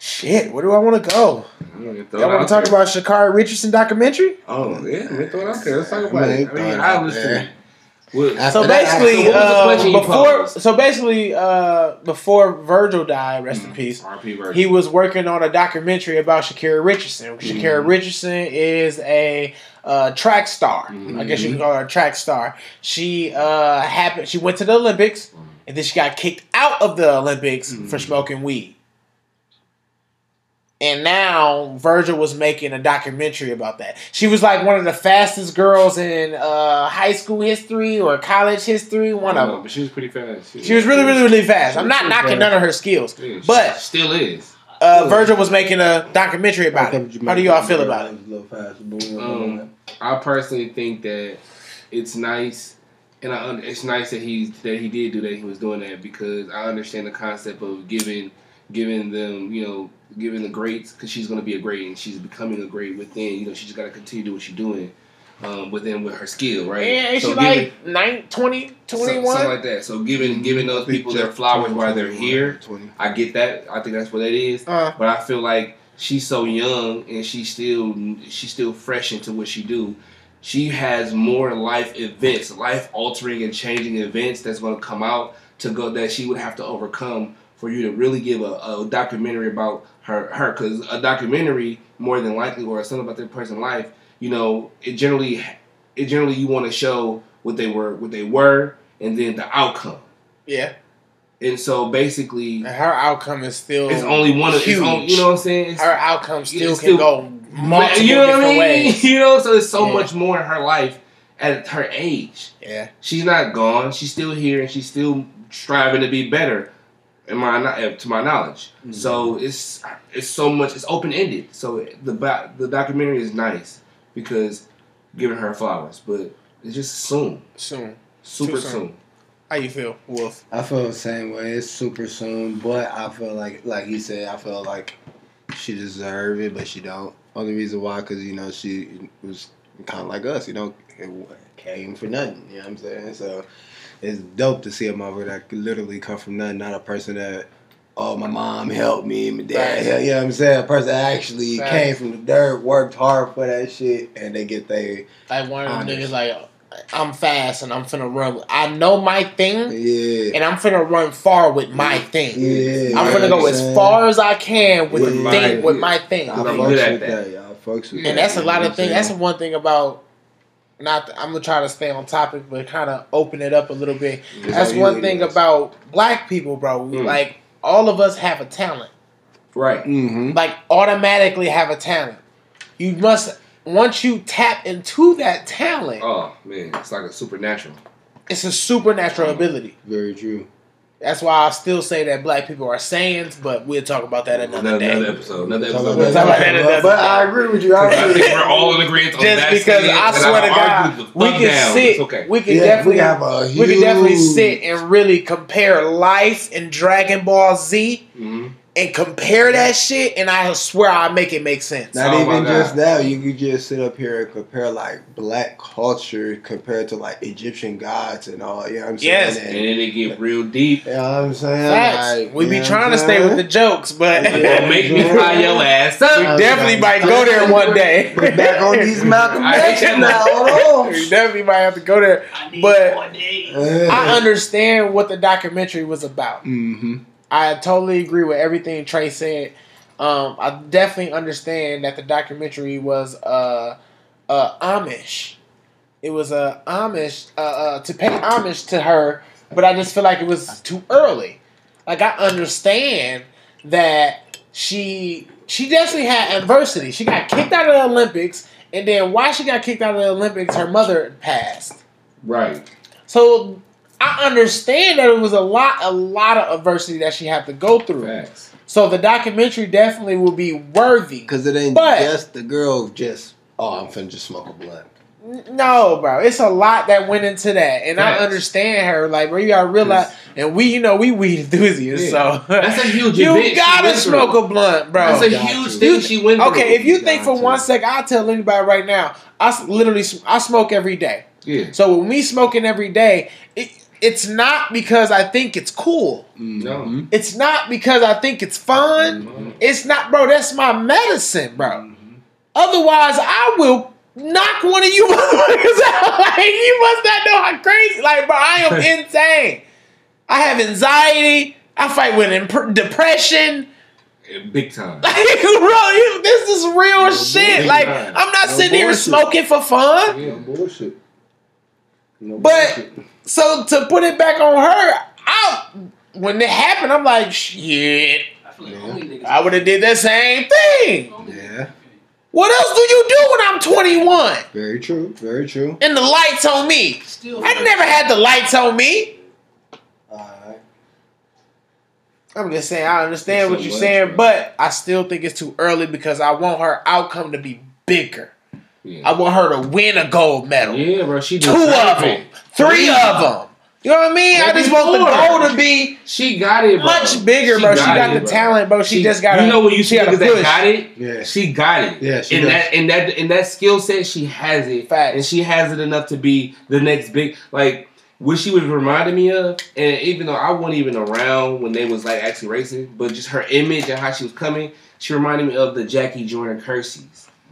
shit. Where do I want to go? Throw Y'all want to talk there. about Sha'Carri Richardson documentary? Oh yeah, man, throw it out there. Let's talk about it. I throw mean, it I out listen. there. Well, After So that, basically, so what was the uh, before so basically, uh, before Virgil died, rest in peace. RP version. He was working on a documentary about Shakira Richardson. Shakira Richardson is a uh, track star. I guess you can call her a track star. She uh, happened. She went to the Olympics, and then she got kicked out of the Olympics for smoking weed. And now Virgil was making a documentary about that. She was like one of the fastest girls in uh, high school history or college history. One I of don't know, them. but she was pretty fast. She was really, really, really fast. I'm not knocking fast. none of her skills, Yeah, she but still is. uh, Virgil was making a documentary about it. How do y'all feel about it? A little faster, but we don't Um, I personally think that it's nice, and I it's nice that he that he did do that. He was doing that because I understand the concept of giving giving them you know giving the greats because she's going to be a great and she's becoming a great within. You know she's got to continue to do what she's doing um, within with her skill, right? And So she giving- like nine, 20, some- 21? something like that. So giving giving those people their flowers while they're here. 20. I get that. I think that's what it is. Uh, But I feel like she's so young and she's still she's still fresh into what she do. She has more life events, life altering and changing events that's going to come out to go that she would have to overcome for you to really give a, a documentary about her her because a documentary more than likely or something about their personal life you know it generally it generally you want to show what they were what they were and then the outcome yeah. and so basically And her outcome is still it's only one of it's huge. only, you know what I'm saying it's, her outcome still it's can still- go multiple you know what different I mean? ways. You know, so there's so Yeah. much more in her life at her age. Yeah. She's not gone. She's still here, and she's still striving to be better. In my kno- to my knowledge, Mm-hmm. so it's it's so much. It's open ended. So the ba- the documentary is nice because giving her flowers, but it's just soon, Soon. super soon. soon. How you feel, Wolf? I feel the same way. It's super soon, but I feel like, like he said, I feel like she deserve it, but she don't. Only reason why, because you know she was kind of like us. You know, it came for nothing. You know what I'm saying? So it's dope to see a mother that could literally come from nothing, not a person that. Oh, my mom helped me, my dad, Facts. helped, you know what I'm saying? A person that actually Facts. came from the dirt, worked hard for that shit, and they get their Like one of them Honest. niggas like, I'm fast and I'm finna run. I know my thing yeah, and I'm finna run far with my thing. yeah. I'm you finna go as far as I can with, With the my- thing, with my thing. I I'm good at that. that. Y'all fucks with And that, that's a lot of things. That's one thing about. Not, I'm gonna try to stay on topic, but kind of open it up a little bit. That's how one it thing is. about black people, bro. Mm. Like all of us have a talent. Right. Mm-hmm. Like automatically have a talent. You must once you tap into that talent, Oh man, it's like a supernatural. it's a supernatural ability. Very true. That's why I still say that black people are sayings, but we'll talk about that another, Another, day. another episode. Another episode. We'll talk about another But day. I agree with you. I I agree. think we're all in agreement on Just that. because I swear to God, we can down. sit. It's okay. We can Yeah, definitely. we have a we can definitely sit and really compare life in Dragon Ball Z Mhm. And compare that shit, and I swear I make it make sense. Not Oh even just that. You could just sit up here and compare like black culture compared to like Egyptian gods and all. You know what I'm saying? Yes. And And, then it get real deep. you know what I'm saying? Facts. Like, we be trying to stay with the jokes, but Don't make me Yeah. fry your ass we up. definitely might go there one day. We're back on these Malcolm X now. Hold we definitely might have to go there. I need But- one day. I understand what the documentary was about. Mm-hmm. I totally agree with everything Trey said. Um, I definitely understand that the documentary was uh, uh, Amish. It was a Amish uh, uh, to pay homage to her, but I just feel like it was too early. Like I understand that she she definitely had adversity. She got kicked out of the Olympics, and then why she got kicked out of the Olympics, her mother passed. Right. So I understand that it was a lot, a lot of adversity that she had to go through. Facts. So the documentary definitely will be worthy. Because it ain't But- just the girl just, oh, I'm finna just smoke a blunt. No, bro, it's a lot that went into that, and Facts. I understand her. Like, bro, you gotta realize, and we, you know, we weed enthusiasts, Yeah. so That's a huge you event gotta went through. smoke a blunt, bro. That's a Got huge you. thing she went through. okay, if you think for Got one you. second, I'll tell anybody right now, I literally I smoke every day. Yeah. So when we smoking every day, it, it's not because I think it's cool. Mm-hmm. It's not because I think it's fun. Mhm. It's not, bro. That's my medicine, bro. Otherwise, I will knock one of you motherfuckers out. Like you must not know how crazy. Like, bro, I am insane. I have anxiety. I fight with imp- depression. Big time. Like, bro, you, this is real shit. big Like. I'm not No sitting here smoking for fun. Yeah. bullshit. No But- bullshit. So to put it back on her, I when it happened, I'm like, shit. I like only. I would have did the same thing. Yeah, What else do you do when I'm 21 very true, very true. and the lights on me? Still, I never had the lights on me. Alright. I'm just saying, I understand So what you're much, saying, bro. but I still think it's too early because I want her outcome to be bigger. Yeah. I want her to win a gold medal. Yeah, bro. She Two deserve of it. them, three of them. You know what I mean? I just want the more. goal to be She got it, bro. much bigger, bro. She got it, the bro. talent, bro. She, just got it. You know when you she see got niggas to that got it, Yeah. she got it. Yeah, she in does. that in that in that skill set, she has it, Fact. and she has it enough to be the next big. Like what she was reminding me of, and even though I wasn't even around when they was like actually racing, but just her image and how she was coming, she reminded me of the Jackie Jordan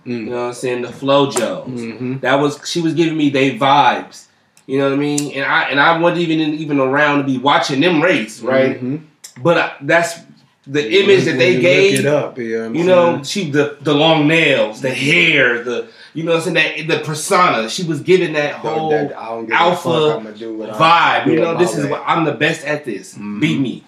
Kersees. You Mm. know what I'm saying? The FloJos. Mm-hmm. That was she was giving me they vibes. You know what I mean? And I and I wasn't even even around to be watching them race, right? Mm-hmm. But I, that's the image that they Look gave. it up, you know what You know, she the the long nails, the hair, the you know what I'm saying that the persona. She was giving that whole That- that I don't give a alpha fuck, I'ma do what I- vibe. You know, my this is what I'm the best at. This Mhm. beat me,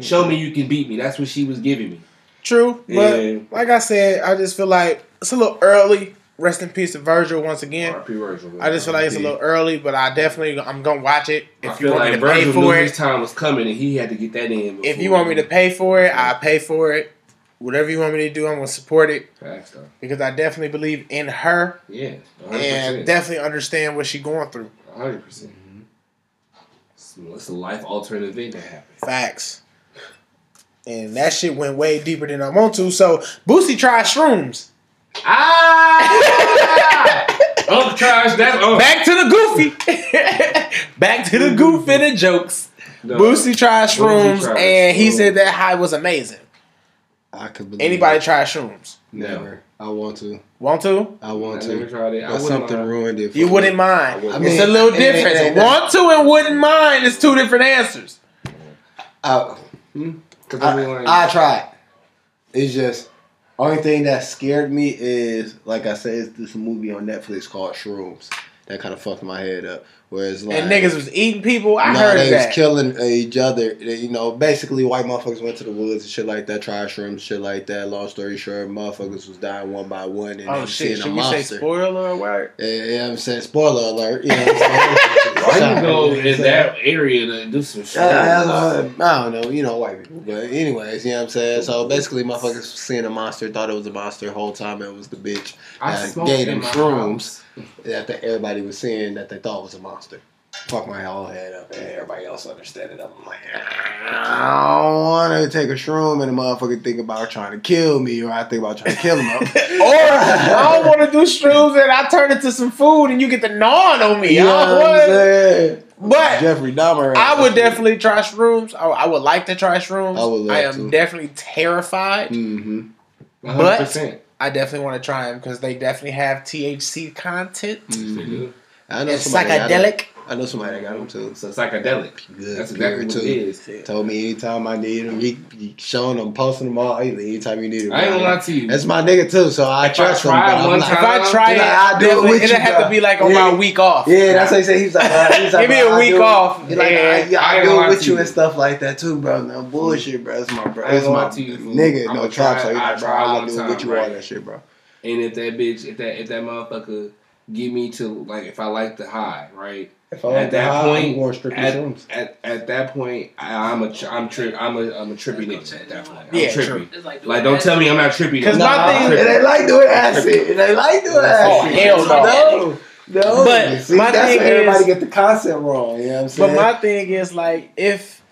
show me you can beat me. That's what she was giving me. True, but Yeah. like I said, I just feel like it's a little early. Rest in peace to Virgil once again. RP Virgil, I just feel like it's a little early, but I definitely I'm gonna watch it. I If you feel want like me to pay Virgil for knew his it, time was coming, and he had to get that in. if you want me to pay for it, I pay for it. Whatever you want me to do, I'm gonna support it Facts, though. because I definitely believe in her yeah, and 100%. definitely understand what she's going through. hundred percent. Mm-hmm. It's a life altering event that happened. Facts. And that shit went way deeper than I want to. So Boosie tried shrooms. Ah! Uncle Trash, that's Uncle. Back to the goofy. Back to the goof and the jokes. No. Boosie tried shrooms, tried and he shrooms. said that high was amazing. I could believe Anybody it. try shrooms? Never. I want to. Want to? I I want never to. tried it. I But something mind. ruined it. For You me. wouldn't mind. I wouldn't I it's a little it- it- different. Want to and wouldn't mind is two different answers. I, Cause I, I, I tried. It's just only thing that scared me is like I said, it's this movie on Netflix called Shrooms. that kind of fucked my head up. Whereas like and niggas was eating people. I no, heard they that. was killing each other. They- You know, basically white motherfuckers went to the woods and shit like that, tried shrooms, shit like that. Long story short, motherfuckers was dying one by one and oh then shit! seeing Should a we say spoiler alert? Yeah, you know what I'm saying? Spoiler alert. You know what I'm saying? Why you go You know what I'm in saying? that area to do some shit? Yeah, I, I don't know, you know, white people. But anyways, you know what I'm saying? So basically, motherfuckers seeing a monster, thought it was a monster the whole time. It was the bitch I that smoked gave in them my shrooms house. That everybody was seeing that they thought was a monster. Fuck my whole head up, and everybody else understand it. I'm like, I don't want to take a shroom and a motherfucker think about trying to kill me, or I think about trying to kill him. Or I don't want to do shrooms and I turn it to some food and you get the gnawing on me. you know I don't what I'm want- saying? But Jeffrey Dahmer. I would definitely try shrooms. I, I would like to try shrooms. I would I am to. definitely terrified. Mm-hmm. 100%. I definitely want to try them because they definitely have THC content. Mm-hmm. I know It's somebody that got 'em. psychedelic. I know somebody that got them too. So psychedelic. Good, That's exactly what too. it is. Told me anytime I need him, he, he showing them, posting them all. Anytime you need him, I ain't gonna lie to you. That's my nigga too, so I If I trust him. tried but I'm one like, If I try Then it, I'll I'll do it definitely, with it'll you, have to be like on Yeah. my week off. Yeah, that's what he said. He's like, uh, he's like Give me bro, a I'll week off. Like, Yeah. yeah, I I do it with you you. and stuff like that too, bro. No bullshit, bro. That's my bro. I That's my lie to you, fool. nigga. No trap, so he's I like, bro, tried I'll do it time, with you all right? that shit, bro. And if that bitch, if that if that motherfucker get me to like, if I like the high, right? If I At that that point, I'm going strictly At, shrooms. at, at that point, I, I'm a tri- I'm tri- I'm a I'm a trippy nigga at that point. I'm Yeah, trippy. true. Like, Like, don't tell me I'm not trippy. 'Cause no. my I'm thing- it trippy. ain't like doing acid. It ain't like doing acid. hell no. No, no. But See, my that's thing where everybody is- get the concept wrong. You know what I'm saying? But my thing is like if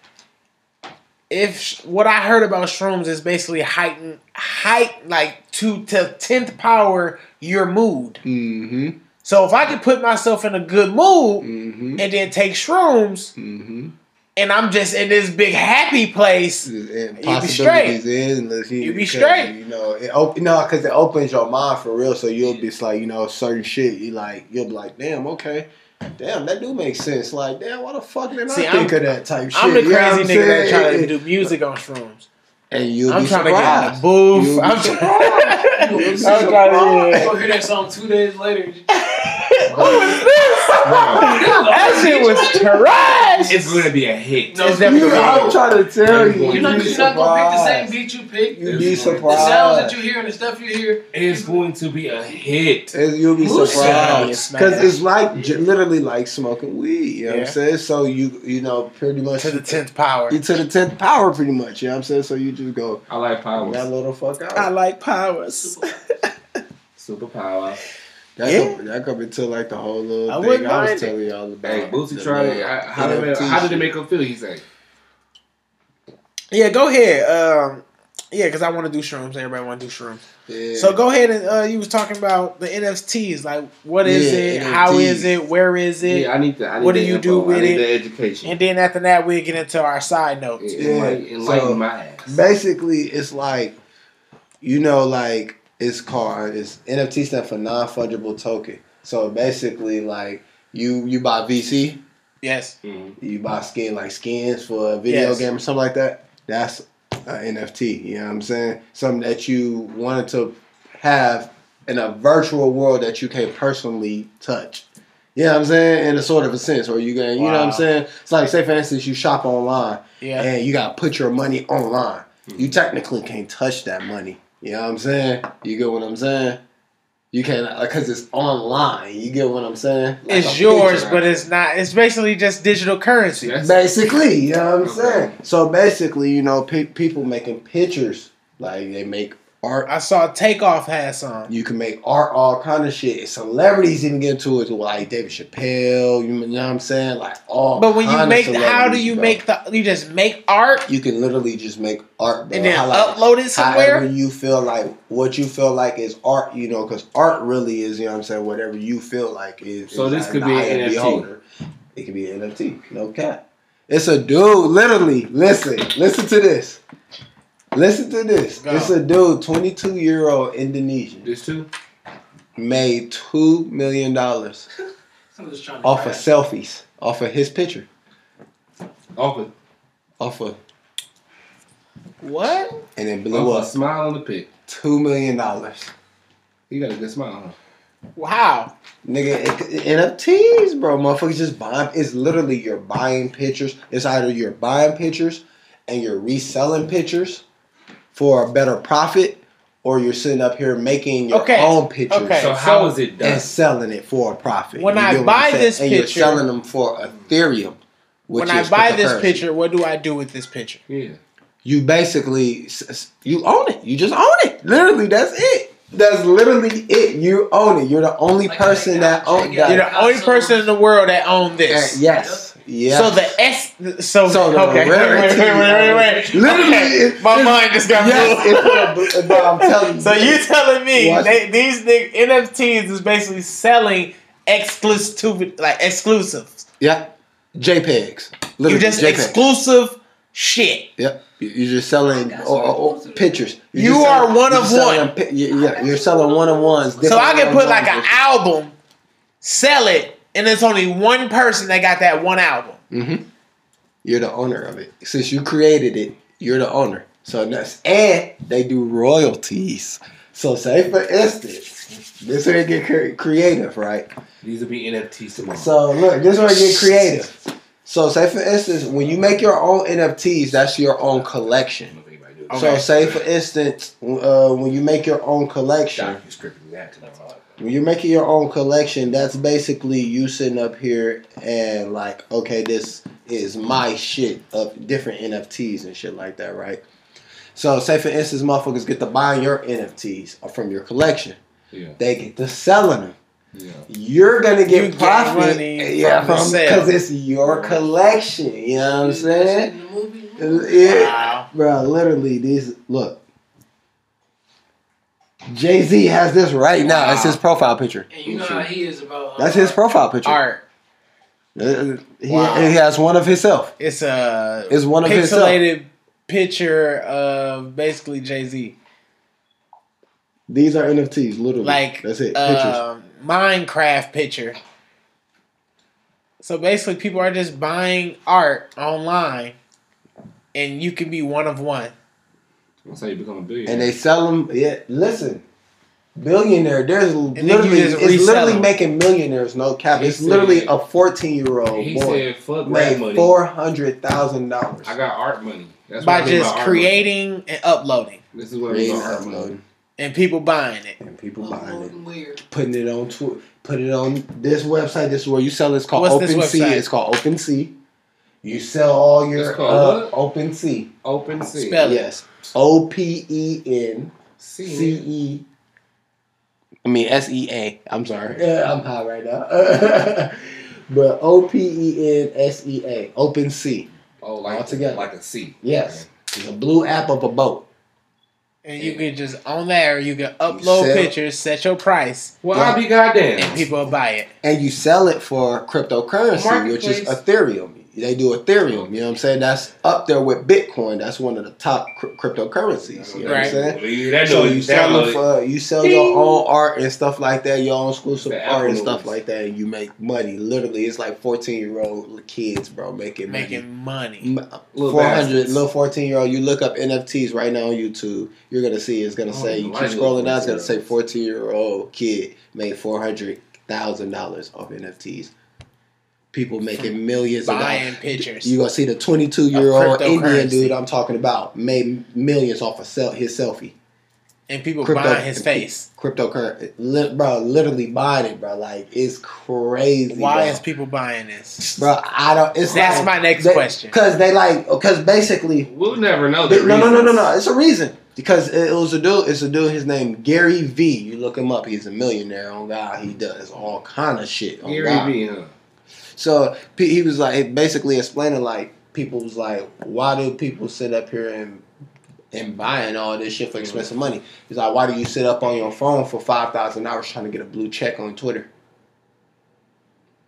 if sh- what I heard about shrooms is basically heighten height like to to tenth power your mood. mm-hmm. So if I could put myself in a good mood Mm-hmm. and then take shrooms Mm-hmm. and I'm just in this big happy place, And be possibilities is unless you, You be straight. You know, it op- no, because it opens your mind for real. So you'll be like, you know, certain shit. You like, you'll be like, damn, okay, damn, that do make sense. Like, damn, why the fuck did See, I think I'm- of that type shit? I'm the You know what crazy I'm nigga that saying? try to do music on shrooms. And you'll I'm be trying to get in the booth. I'm surprised. trying. You'll be I'm trying to. Go hear that song two days later. Who is this? That shit was trash. It's gonna be a hit. It's definitely You know, I'm trying to tell you. You're not, you'd be you're not gonna pick the same beat you pick. You'd be It's The sounds that you hear and the stuff you hear. It's going to be a hit. It's- You'll be Moose sound. surprised because it's like j- literally like smoking weed. You know what Yeah. I'm saying? So you you know pretty much to the tenth power. you to the tenth power, pretty much. You know what I'm saying? So you just go I like powers. that little fuck out. I like powers. Superpower. That Yeah. could, that could be to like the whole little I thing I was telling y'all about. Hey, Boosie tried it. I- How did, it, how did it make him feel? He said. Yeah, go ahead. Um, yeah, because I want to do shrooms. Everybody want to do shrooms. Yeah. So go ahead and uh, you was talking about the NFTs. Like, what is Yeah, it? How NFTs. is it? Where is it? Yeah, I need to. I need What do you info. do with I need it? the education. And then after that, we get into our side notes. Yeah, Yeah, enlighten, enlighten so- my ass. basically it's like you know like it's called it's NFT stand for non fungible token. So basically like you you buy VC, Yes. Mhm. you buy skin like skins for a video Yes. game or something like that. That's an NFT. You know what I'm saying? Something that you wanted to have in a virtual world that you can't personally touch. You know what I'm saying? In a sort of a sense, or you can, you know what I'm saying? It's like, say for instance, you shop online Yeah. and you gotta put your money online. You technically can't touch that money. You know what I'm saying? You get what I'm saying? You can't because it's online. You get what I'm saying? Like It's yours, picture. but it's not. It's basically just digital currency. That's- basically, you know what I'm Okay. saying? So basically, you know, pe- people making pictures like they make art. I saw Takeoff had some. You can make art, all kind of shit. Celebrities even get into it, like David Chappelle. You know what I'm saying? Like all. But when you kind of make, how do you bro. make the? You just make art You can literally just make art, bro. and then How, like, upload it somewhere. However you feel like what you feel like is art, you know, because art really is, you know what I'm saying, whatever you feel like is. So is this in could be an eye of the NFT. beholder. It could be an NFT, no cap. It's a dude, literally. Listen, listen to this. Listen to this. Go. It's a dude, 22 year old Indonesian, This too. made two million dollars I'm just trying to off of selfies, off of his picture, Off of? off of, What? and it blew off a smile on the pic. two million dollars. You got a good smile, huh? How? Nigga, it- NFTs, bro. Motherfuckers just buying. It's literally you're buying pictures. It's either you're buying pictures and you're reselling pictures for a better profit, or you're sitting up here making your Okay, own pictures okay. So how so- is it done? and selling it for a profit. When You I buy I'm this and picture- you're selling them for Ethereum. Which when I buy this cryptocurrency. picture, what do I do with this picture? Yeah. you basically s- s- you own it. You just own it. Literally, that's it. That's literally it. You own it. You're the only Like, person that like, owns yeah, that. You're the only person in the world that own this. Uh, yes. Yeah. So the S. So, So the okay. Wait, wait, wait, wait, wait, wait. Literally, Okay, it- my mind just got yes, moved. it's, bro, I'm telling you. So you telling me they, these nig- NFTs is basically selling exclusive, like exclusives. Yeah. JPEGs. You just JPEGs. exclusive shit. Yep. You- You're just selling oh, oh, oh, so pictures. You're You just are one of selling one. pi- you- yeah, you're selling one of ones. So I can put like an album. album, sell it, and it's only one person that got that one album. Mm-hmm. You're the owner of it. Since you created it, you're the owner. So that's and they do royalties. So say for instance, this way it get creative, right? These will be NFTs tomorrow. So look, this way it get creative. So say for instance, when you make your own NFTs, that's your own collection. Okay. So say for instance, uh, when you make your own collection, Doc, you scripted that to the fuck. when you're making your own collection, that's basically you sitting up here and like, okay, this is my shit of different NFTs and shit like that, right? So say for instance, motherfuckers get to buying your NFTs from your collection. Yeah. They get to selling them. Yeah. You're gonna You get get profit, money yeah, from the sale. because it's your collection. You know what I'm saying? In? Yeah, Wow. bro. Literally, these look. Jay Z has this right now. That's his profile picture. And you know how he is about. Uh, That's his profile picture. Art. Uh, He, Wow. he has one of himself. It's a It's one of himself. pixelated picture of basically Jay Z, These are NFTs, literally. like that's it. Pictures. uh, Minecraft picture. So basically, people are just buying art online, and you can be one of one. That's how you become a billionaire. and they sell them. Yeah, listen, billionaire. There's then you literally it's literally them. making millionaires. No cap. He It's literally a 14 year old boy said, made four hundred thousand dollars. I got art money. That's by just art creating and uploading, This is what I mean by art money. and people buying it. and people buying it, Uploading weird. putting it on Twitter, put it on this website. This is where you sell. it. It's called What's this OpenSea. It's called OpenSea. You sell all your It's called uh, what? OpenSea. Open sea. Spell it. Yes, O P E N See. C E. I mean S E A. I'm sorry. Yeah, I'm high right now. but O P E N S E A. Open Sea. Oh, like All together. like a C. sea. Yes. It's a blue app of a boat. And you can just on there, you can upload sell- pictures, set your price, Well, Yeah. I'll be goddamn. and people will buy it. And you sell it for cryptocurrency, which is Marketplace. Ethereum. They do Ethereum. You know what I'm saying? That's up there with Bitcoin. That's one of the top cr- cryptocurrencies. You know Right. what I'm saying? Well, So you sell download it it. for you sell Ding. your own art and stuff like that, your own exclusive The art and stuff like that, and you make money. Literally, it's like fourteen year old kids, bro, making Making money. money. Little Four hundred bastards. little fourteen year old. You look up NFTs right now on YouTube. You're gonna see it's gonna Oh, say you keep scrolling down. It's gonna say 14-year-olds. fourteen year old kid made four hundred thousand dollars off NFTs. People making millions of Buying dollars. pictures. You gonna see the twenty two year old Indian dude I'm talking about made millions off of sel- his selfie. and people Crypto- buying his face. cryptocurrency, li- bro, literally buying it, bro. Like it's crazy. Why bro. is people buying this? bro? I don't. It's That's like, my next they- question. Cause they like, cause basically, We'll never know. they- The no, no, no, no, no. It's a reason. Because it, it was a dude. It's a dude. His name Gary Vee. You look him up. He's a millionaire. On God, he does all kind of shit. Oh Gary God. Vee, huh? So he was like basically explaining like people was like, why do people sit up here and and buying all this shit for expensive mm-hmm. money? He's like, why do you sit up on your phone for five thousand hours trying to get a blue check on Twitter?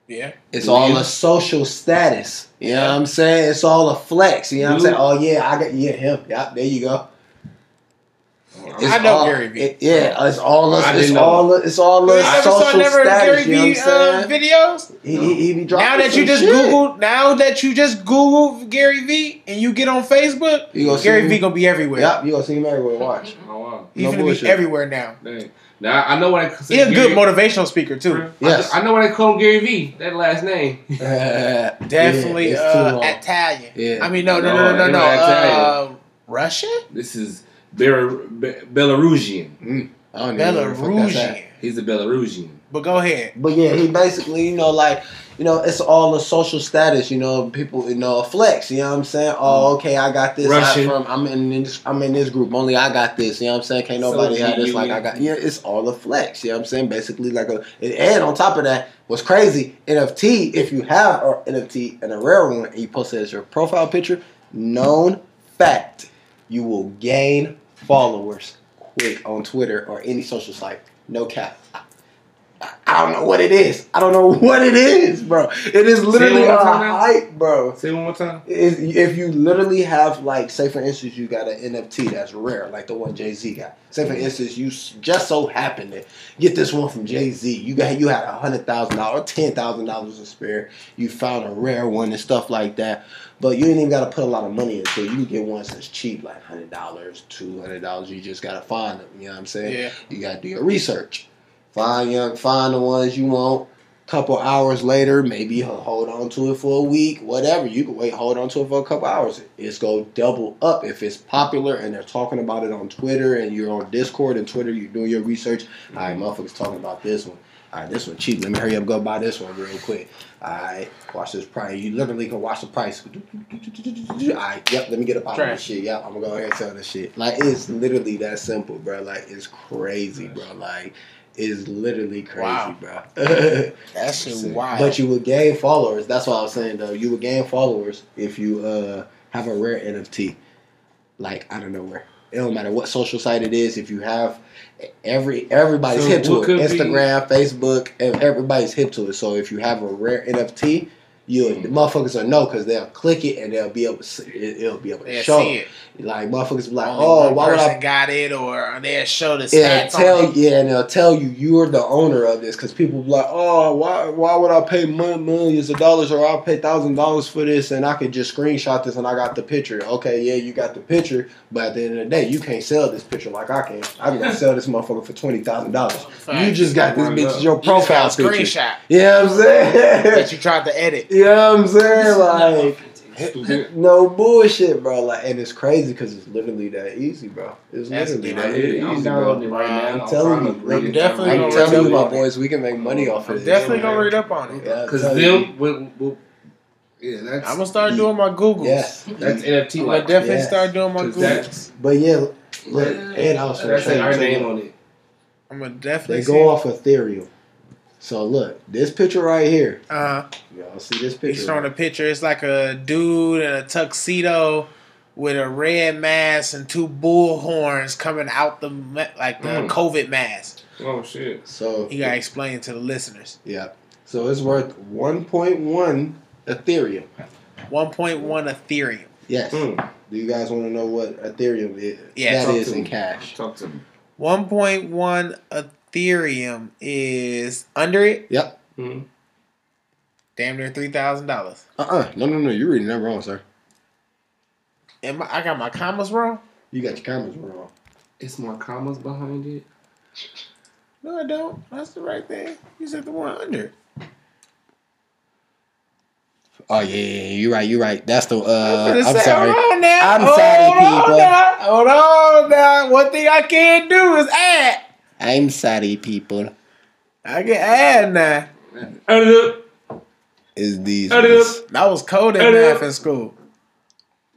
Yeah. It's all you? a social status. You know what I'm saying? It's all a flex. You know what I'm saying? Oh yeah, I got yeah him. Yeah, there you go. It's I know all- Gary Vee. it- yeah, it's all. A, I it's didn't know. all. A, it's all. A You saw social never status. Gary you know what I'm uh, saying? videos? He, he, he be dropping Now that you just shit. Google, now that you just Google Gary Vee and you get on Facebook, You gonna Gary him? Vee gonna be everywhere. Yep, you gonna see him everywhere. Watch. Oh wow. He's No gonna bullshit. be everywhere now. Dang. Now I know what I He a good motivational speaker too. Yes. I, I know what I call him Gary Vee. That last name. Definitely it's too uh. Italian. Yeah. I mean, no, no, No, no, no, no. no, no. Italian. Uh, Russian? This is Bel- Be- Belarusian. Mm. I don't even know where the fuck that's at. Belarusian. He's a Belarusian. But go ahead. But yeah, he basically, you know, like, you know, it's all a social status, you know, people, you know, flex, you know what I'm saying? Oh, mm. okay, I got this. Russian. I'm, from, I'm in this I'm in this group. Only I got this, you know what I'm saying? Can't nobody Soviet have this like I got. Yeah, it's all a flex, you know what I'm saying? Basically like a and on top of that, what's crazy, NFT, if you have an NFT and a rare one and you post it as your profile picture, known fact, you will gain followers quick on Twitter or any social site. No cap. I- I don't know what it is. I don't know what it is, bro. It is literally a hype, bro. Say one more time. Is if you literally have like, say for instance, you got an NFT that's rare, like the one Jay Z got. Say for instance, you just so happen to get this one from Jay Z. You got you had a hundred thousand dollars, ten thousand dollars to spare. You found a rare one and stuff like that. But you ain't even got to put a lot of money into it. You can get ones that's cheap, like hundred dollars, two hundred dollars. You just gotta find them. You know what I'm saying? Yeah. You gotta do your research. Find young, find the ones you want. Couple hours later, maybe hold on to it for a week, whatever. You can wait, hold on to it for a couple hours. It's gonna double up if it's popular and they're talking about it on Twitter and you're on Discord and Twitter. You're doing your research. All right, motherfuckers talking about this one. All right, this one cheap. Let me hurry up, go buy this one real quick. All right, watch this price. You literally can watch the price. All right, yep. Let me get up out of this Trash. shit. Yep, I'm gonna go ahead and sell this shit. Like it's literally that simple, bro. Like it's crazy, bro. Like it's literally crazy, Wow. bro. That shit wild. But you would gain followers. That's what I was saying though. You would gain followers if you uh have a rare NFT, like out of nowhere. It don't matter what social site it is. If you have every everybody's So hip to it. could be- Instagram, Facebook, everybody's hip to it. So if you have a rare NFT, you the motherfuckers will know because they'll click it and they'll be able to see, it, it'll be able to They'll show. see it. Like motherfuckers be like, Only oh, one why would I got it, or they'll show the yeah, stats. tell on it. yeah, and they'll tell you you're the owner of this because people be like, oh, why why would I pay millions of dollars or I'll pay thousand dollars for this and I could just screenshot this and I got the picture. Okay, yeah, you got the picture, but at the end of the day, you can't sell this picture like I can. I can sell this motherfucker for twenty thousand dollars. You just got this bitch your You just profile got a picture. screenshot Yeah, I'm saying. that you tried to edit. You know what I'm saying? Like. Stupid. No bullshit, bro. Like, and it's crazy because it's literally that easy, bro. It's That's literally good. that I'm easy, bro. it right now. I'm I'm telling you, to read I'm it. definitely I'm gonna telling you, my on boys, we can make money off of I'm this. definitely gonna read up on it. Yeah, Because telling you. them, will, will, yeah, that's I'm gonna start doing my Googles. Yeah, that's NFT I'm like. gonna definitely Yeah. start doing my 'Cause Googles. but yeah, look, and also was That's our name on it. I'm gonna definitely. They go off Ethereum. So look, this picture right here. Uh, huh. Y'all see this picture? he's picture? showing a picture. It's like a dude in a tuxedo with a red mask and two bull horns coming out the like the Mm. COVID mask. Oh shit. So You gotta explain to the listeners. yeah, so it's worth 1.1 Ethereum. 1.1 Ethereum. Yes. Mm. Do you guys want to know what Ethereum is? Yeah, that talk is to in me. cash. Talk to me. 1.1 Ethereum is under it. Yep. Mhm. Damn near three thousand dollars. Uh uh No, no, no. You're reading that wrong, sir. Am I, I got my commas wrong? You got your commas wrong. It's more commas behind it. No, I don't. That's the right thing. You said the one under. Oh yeah, yeah, yeah, you're right. You're right. That's the. I'm, Uh, I'm say, sorry. Hold on now. I'm hold sorry, on people. Now. Hold on now. One thing I can't do is add. I'm sorry, people. I can add now. Add it up. Is these Add it ones- That was cold in Add math up. in school.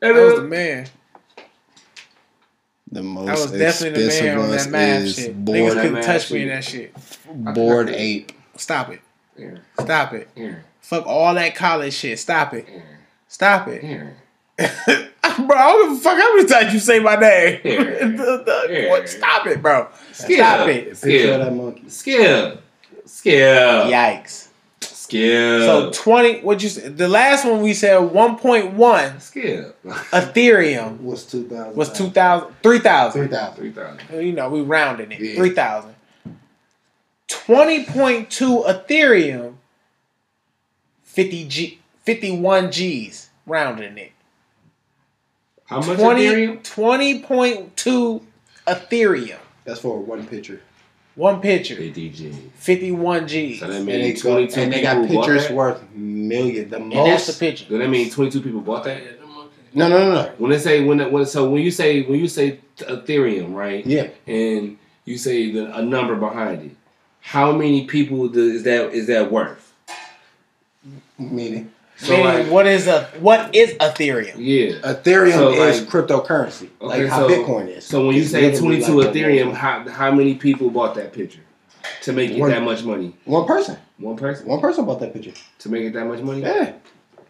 Add That was the man. the most That was definitely the expensive man on that math is shit. Niggas couldn't math touch me in that shit. Bored Ape. Stop it. Here, Stop it. here, Fuck all that college shit. Stop it. here, Stop it. Here. Bro, I don't give a fuck how many times you say my name. Yeah. The- the- Yeah. what? Stop it, bro. Skill. Stop it. Picture of Skill. that monkey. Skill. Skill. Yikes. Skill. So twenty. What you said? The last one we said one point one skill. Ethereum Was two thousand. was two thousand three thousand. Three thousand. Three thousand. You know we rounding it Yeah. three thousand. Twenty point two Ethereum. Fifty G. Fifty one G's rounding it. How much 20 Ethereum? 20.2 Ethereum. That's for one picture. One picture, 50 G. 51 G's. So that And they, means go, 22 and they got bought pictures worth million. The most. and that's the most. picture. So that means 22 people bought that? No, no, no, no. When they say when, when so when you say when you say Ethereum, right? Yeah. And you say the, a number behind it. How many people do, is that is that worth? Meaning, So Meaning, like what is a what is Ethereum? yeah. Ethereum So, is like- cryptocurrency, Okay, like how so- Bitcoin is. So when you It's say 22 like. Ethereum, how how many people bought that picture to make it that much money? one person, One person one person bought that picture. to make it that much money? Yeah.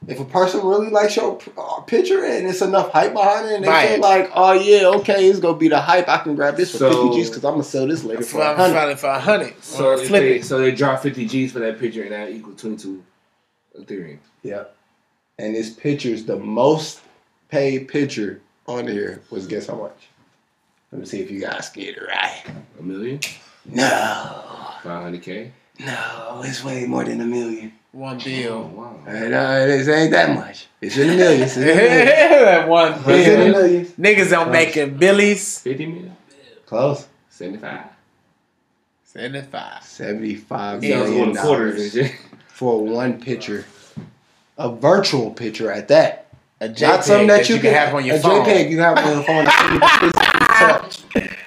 If a person really likes your uh, picture and it's enough hype behind it, and they Buy feel like, oh yeah, okay, it's gonna be the hype. I can grab this for So- fifty G's because I'm gonna sell this later For, for a hundred. for, for a hundred. So flip they, it. so they drop 50 G's for that picture and that equal 22 Ethereum. Yeah. And this picture's the most paid picture on here was guess how much? Let me see if you guys get it right. A million? No, 500k? no, it's way more than a million. One Oh bill. wow. Uh, it ain't that much. It's in the millions. It's in the millions. that one It's in the bill. millions. Niggas are making billies. 50 million? Close. 75. 75. Seventy-five Yeah, That was million one quarters and dollars shit. For one picture, a virtual picture at that. A JPEG Not something that, you, can, have on your a phone. JPEG you have on your phone that you can touch.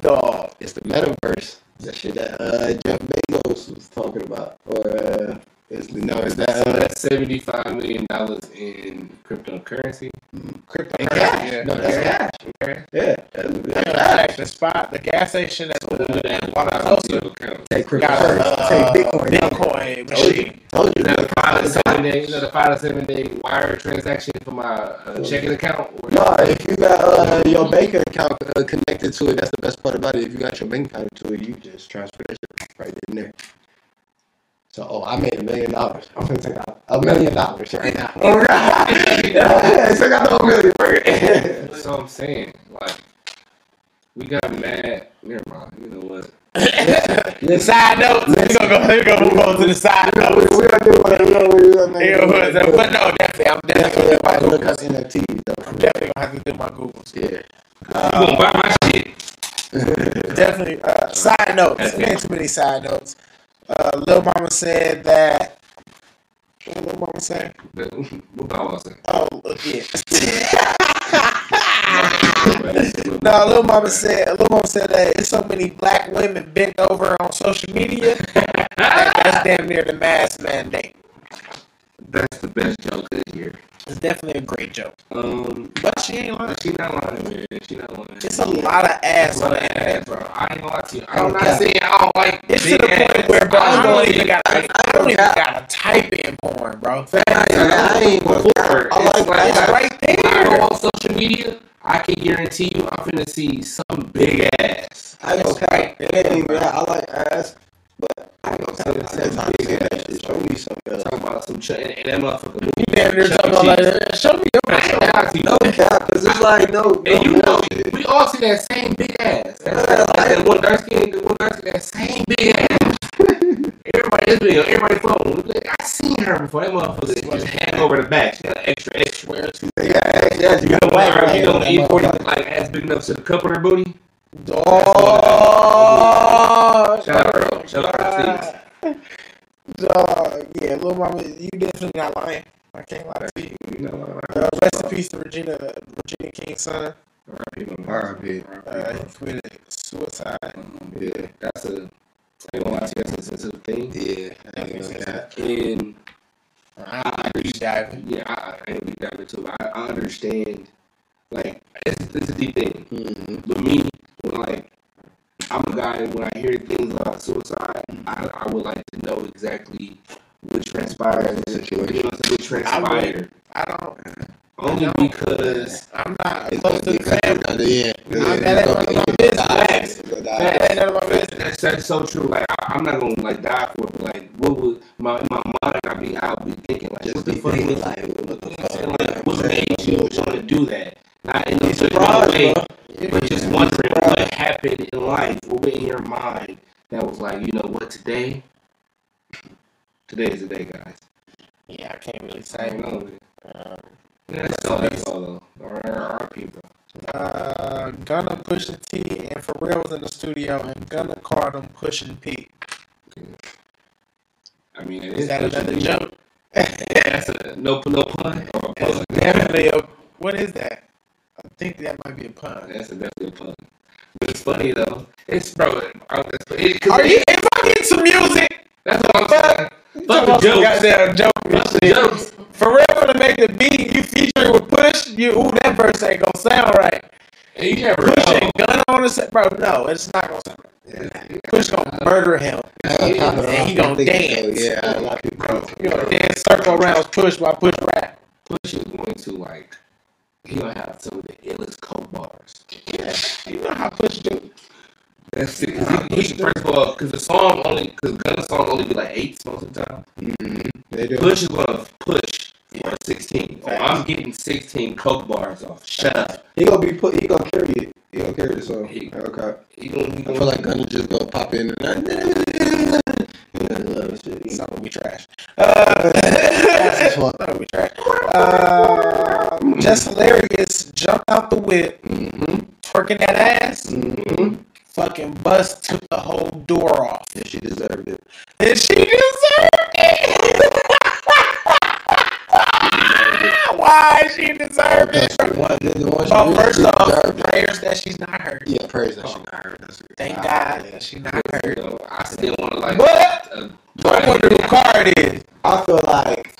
Dog. It's the metaverse. That shit that uh, Jeff Bezos was talking about, or uh, it's no, is that So uh, that's $75 million in cryptocurrency. Cryptocurrency. cash? Yeah. No, that's cash. Okay. Yeah, that's, that's cash. the spot, the gas station that's So the that water. Take cryptocurrency. uh, Take Bitcoin. Bitcoin Told you. machine. Told you. That a five to seven day? You know, the five to seven day wire transaction for my uh, checking account? Or No, if you got uh, your bank account uh, connected to it, that's the best part about it. If you got your bank account to it, you just transfer that shit right in there. So, oh, I made a million dollars. I'm gonna take out a million dollars right now. Oh God! yeah, so I got the whole million. right? That's what I'm saying. Like, we got mad. Never mind. You know what? The side notes. We're gonna go, we're gonna move on to the side we notes. we gonna do whatever we gonna do. but no, definitely, I'm definitely gonna do my Googles. NFTs though. I'm definitely gonna have to do my Googles. Yeah. You gonna buy my shit? Definitely. Uh, side notes. There ain't too many side notes. Uh, Lil Mama said that. What Lil Mama say? What was saying? Oh, yeah. no, Lil Mama said. Lil Mama said that it's so many black women bent over on social media. that that's damn near the mass mandate. That's the best joke of the year. It's definitely a great joke, Um, but she ain't lying. she not lying, man. She not lying. It's a lot of ass on the internet, bro. I ain't gonna lie to you. Oh, I'm not God. saying I don't like It's to the point where bro, I I don't even got I don't even gotta type in porn, bro. I ain't gonna Before, I like like, I- right When I there. go on social media, I can guarantee you I'm finna see some big ass. I ain't gonna That's cap. It ain't even that. I like ass, but I ain't gonna big ass shit. Show me something else. Talking about some ch- and, that motherfucker. You damn talking E. about that. Show me your you. No cap, cause it's like no. And you know, we all see that same big ass. That's, that one dark skin, one dark skin, that same big ass. everybody is video, everybody phone. Like, I seen her before. That motherfucker just hang over the back. She got an extra, extra. Yeah, yeah, yeah, you got a white Like, you know, right E forty like ass big enough to the cup of her booty. Oh, Shout out, Earl. Shout out to dog. Yeah, little mama, you definitely not lying. I can't lie to you. You know, Uh, rest in peace to Regina, Regina King's son. R.I.P. Uh, he committed suicide. Yeah, That's a. I ain't gonna to you, that's a sensitive thing. yeah. I ain't gonna. And I deep diving. yeah, I, I ain't really diving into it. I, I understand. Like, it's, it's a deep thing. Mm-hmm. But me, when like I'm a guy when I hear things about suicide, I, I would like to know exactly what transpired. You know, what transpired. I don't. Only because I'm not close gonna the family. Yeah, I'm that ain't none of my business. That ain't none of my business. that's, that's so true. Like I, I'm not gonna like die for it. But like, what would my my mind? I be I'll be thinking like, Just what the fuck was like, what the what? What made you want to do that? Not in no such way, bro. But just wondering what happened in life, what was in your mind that was like, you know what, today, today is the day, guys. Yeah, I can't really say. don't know. Um, Yeah, That's all. That's all though. R- R- RP, bro. uh, Gunna, Pusha T, and Pharrell was in the studio and Gunna called him pushing P. I mean, Is that another joke? That's a no no pun or a pun. definitely a. What is that? I think that might be a pun. That's a definitely a pun. But it's funny though. It's bro. It, Are you? If I get some music, That's what I'm saying. you Fuck talking the jokes. goddamn joke Fuck the jokes. For real, for to make the beat, you feature with Push. You, ooh, that verse ain't gonna sound right. And you never Push know. and Gunna on the bro. No, it's not gonna sound right. Push gonna murder him. And he gonna dance. Yeah, a lot of people. You know, dance circle around Push while Push rap. Push is going to like. He gonna have some of the illest coke bars. Yeah, you know how Push do. That's it. 'Cause He, he, first of all, because the song only, because Gunna's song only be like eight most of the time. Mm-hmm. They do. Push is gonna push for sixteen. Oh, I'm getting sixteen coke bars off. Shut up. He gonna be put. He gonna carry it. He gonna carry the song. He- Okay. He gonna, he I gonna feel like Gunna just gonna pop in and. It's not gonna be trash. Uh, That's not gonna be trash. Uh, just hilarious. Jumped out the whip, twerking that ass. Fucking bus took the whole door off, And she deserved it. and she deserved it. Why she deserved it? One. The one she Well, first off, prayers that she's not hurt. Yeah, praise that she not heard. That's good. Thank God that she's not hurt. know, I still want to like. But uh, I wonder who car it is. I feel like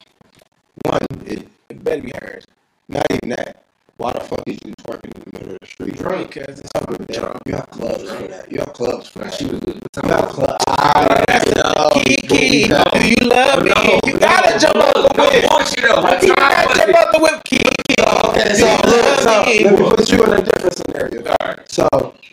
one. It, It better be hers. not even that. Why the fuck is you twerking in the middle of the street? Drunk, Because it's fucking drunk. You have clubs for that. You have clubs for that. she was good. You have clubs. I. Kiki, No. do you love me? No, you gotta jump out the No whip. bullshit though. What You time gotta jump out the whip, Kiki. Okay, so look, so let me put you in a different scenario. Alright. So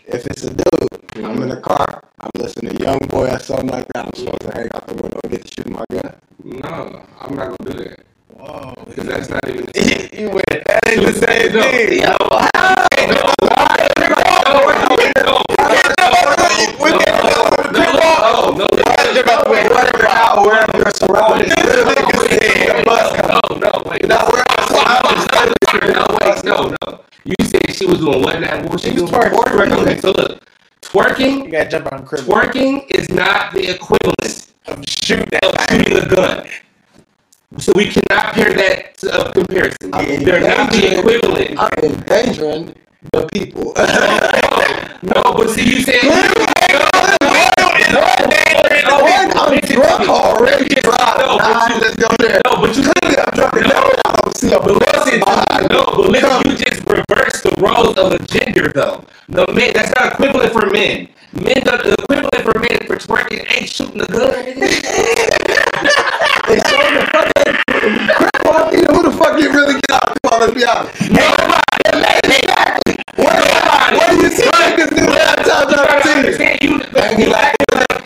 if it's a dude, I'm in the car, I'm listening to Young Boy or something like that. I'm supposed to hang out the window and get to shoot my gun. No, I'm not gonna do that. Whoa. Because that's not even. You went, that ain't the same No. thing. No. No, no, Whatever, how, wherever you're surrounded. no, no, wait, no, no, wait, no, no. You said she was doing what now? What was she She was doing? twerking. Okay, so look, twerking, You gotta jump on crib. twerking is not the equivalent Shoot that. of shooting a gun. So we cannot pair that to a comparison. They're not the equivalent. I'm endangering the people. No, but see, you said. I'm drunk already. No, but you, no, but you Clearly, I'm drunk enough. I don't see a But listen, no, but listen, you just reversed the roles of the gender, though. The men, that's not equivalent for men. Men, the, the equivalent for men for twerking ain't shooting a gun. nigga. It's the fucking crap you know, who the fuck you really get out of let's be honest. Exactly. What, what do you see niggas do nine times out of ten? Understand you? Hanging out,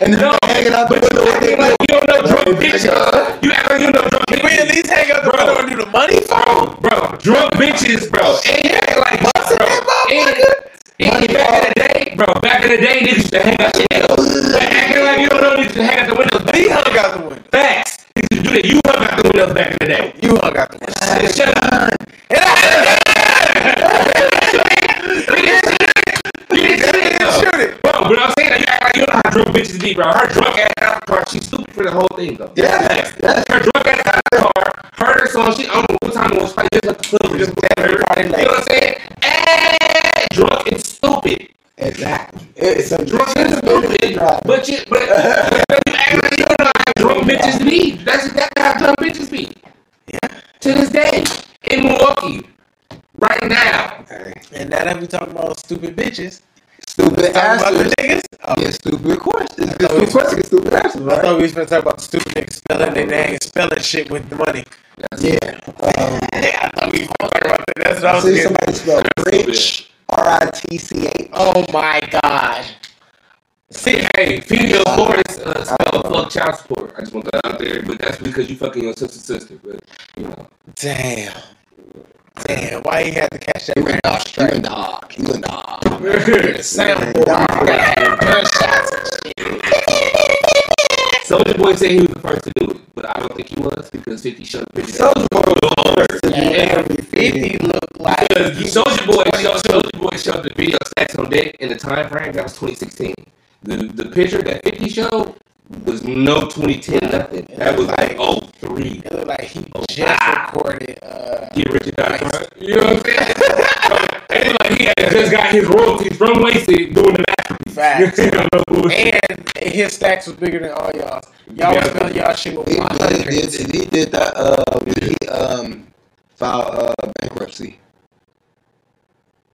and then No. hanging out the window you with their act like you don't know drunk bitches. You act like you know drunk We at least hang up the window and do the money phone. Bro, drunk bitches, bro. And you act like bro. And, back in the day, bro, back in the day, niggas used to hang out shit. Acting like you don't know niggas used to hang out the windows. He hung out the window. Facts. Niggas used to do that. You hung out the windows back in the day. You hung out the window. Shut up. And I You didn't say it, though. shoot it. Bro, but I'm saying that you act like you don't know how drunk bitches be, bro. Her drunk ass out the car, she's stupid for the whole thing, though. Yeah, yeah. Her drunk ass out the car, heard her song, she, I don't know what time it was, probably just like the club, just whatever. You know what I'm saying? And drunk and stupid. Exactly. It's a Drunk and stupid. But you, but, you act like you don't know how drunk bitches be. That's exactly how drunk bitches be. Yeah. To this day, in Milwaukee, right now. Okay. And now that we talking about stupid bitches, Stupid talking answers. niggas. Oh, Yeah, stupid questions. Stupid questions, stupid answers, I thought we was gonna talk about stupid niggas spelling their name, spelling shit with the money. Yeah. Um, Yeah, I thought we was gonna about that. That's what I I was see getting. somebody spell rich, R-I-T-C-H. Oh my god. See, Hey, female boys uh, spell fuck child support. I just want that out there, but that's because you fucking your sister's sister. But you know, damn. Damn, why he had to catch that You a man dog. off You straight? a dog. You a dog. Soundboard. Gunshots and shit. Soulja Boy said he was the first to do it, but I don't think he was because Fifty showed the picture. Soulja Boy was the first to do And everything. 50 look like Because Soulja Boy, Soulja Boy boy showed the video stats on deck in the time frame. That was 2016. The the picture that 50 showed was no 2010 nothing. That was like 03. It looked like he Oh, just wow. recorded. Uh, Get rich or die trying. You know what I'm saying? it looked like he had just got his royalties from Wasted doing the masterpiece. Facts. You know, no and his stacks was bigger than all y'all. Y'all was Yeah. feeling y'all shit with He, did, hundred. he did that. Uh, he um file uh bankruptcy?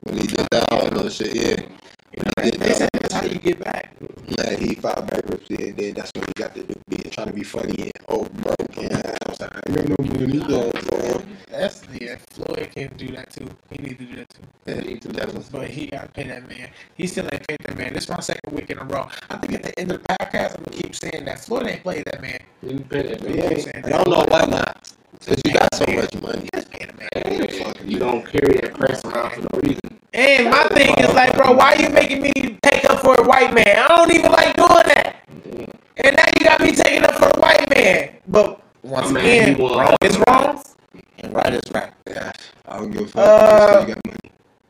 When he did that all those shit, yeah. He They said that's how you get back. yeah, he filed bankruptcy, and then that's when he got to do, being trying to be funny and oh broke and I was like, I ain't no money. You know what I'm saying? That's yeah. Floyd can do that too. He need to do that too. Yeah, definitely. But he got to pay that man. He still ain't paid that man. This is my second week in a row. I think at the end of the podcast, I'm gonna keep saying that Floyd ain't played that man. You pay that, man. Yeah, I don't know why not. Cause you got so much money. He just paid the man. Hey, You don't carry that press around for no reason. And my thing is like, bro, why are you making me take up for a white man? I don't even like doing that. And now you got me taking up for a white man. But once My man, again, he wrong is wrong, and right is right. Yeah, I don't give a fuck. Uh, you got money.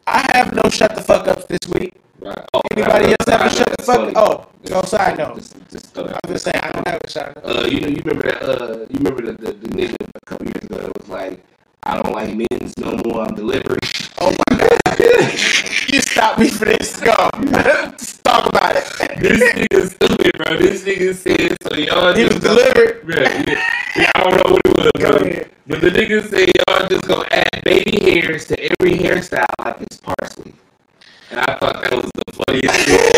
I have no shut the fuck up this week. Right. Oh, Anybody else have a shut the that's fuck funny. Oh, go side note. Just, just I'm just saying I don't have a shut. Uh, you know, you remember that? Uh, you remember the, the, the nigga a couple years ago that was like, "I don't like men's no more. I'm delivery." Oh my god. you stop me for this. Go. Talk about it. this nigga stupid, bro. This nigga said so. Y'all He was just delivered. Yeah, yeah, yeah, I don't know what it was, Go bro. ahead. But the nigga said y'all just gonna add baby hairs to every hairstyle like it's parsley. And I thought that was the funniest thing.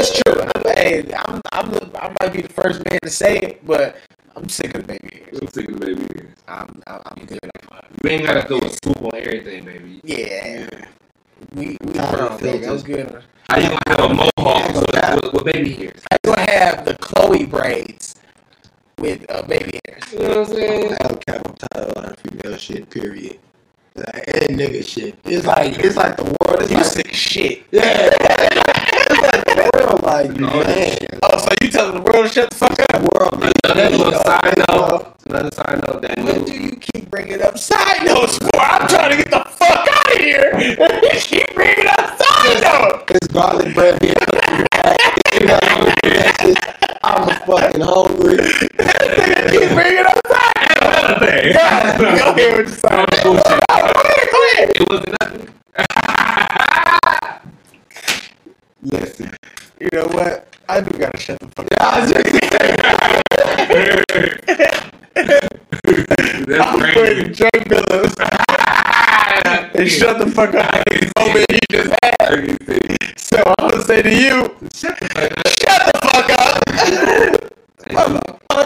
That's true. I'm, hey, I'm, I'm the, I might be the first man to say it, but I'm sick of baby hairs. I'm sick of baby hairs. I'm, I'm, I'm good. You ain't gotta throw a swoop on everything, baby. Yeah. We, we I don't grown, think baby. I'm so. good. How you gonna have a mohawk with, with, with baby hairs? I do have the Chloe braids with uh, baby hairs. You know what I'm saying? El Capo tired of all that female shit. Period. Like, and nigga shit. It's like it's like the world is You like sick shit. yeah. it's like the world like oh, man. Oh, so you telling the world to shut the fuck up? World Another little side you note. Another side note. That What do you keep bringing up side notes for? I'm trying to get the fuck out of here. you keep bringing up side notes. It's garlic bread being cooked in your bag. I'm fucking hungry. keep bringing up side notes. another thing. God, go ahead with the side notes. Bullshit. Go ahead, go ahead. It wasn't nothing. Listen, You know what? I do gotta shut the fuck up. I was just That's I'm crazy. going to Dre Billups and shut the fuck up. This moment you just had. So I'm gonna say to you, shut the fuck up.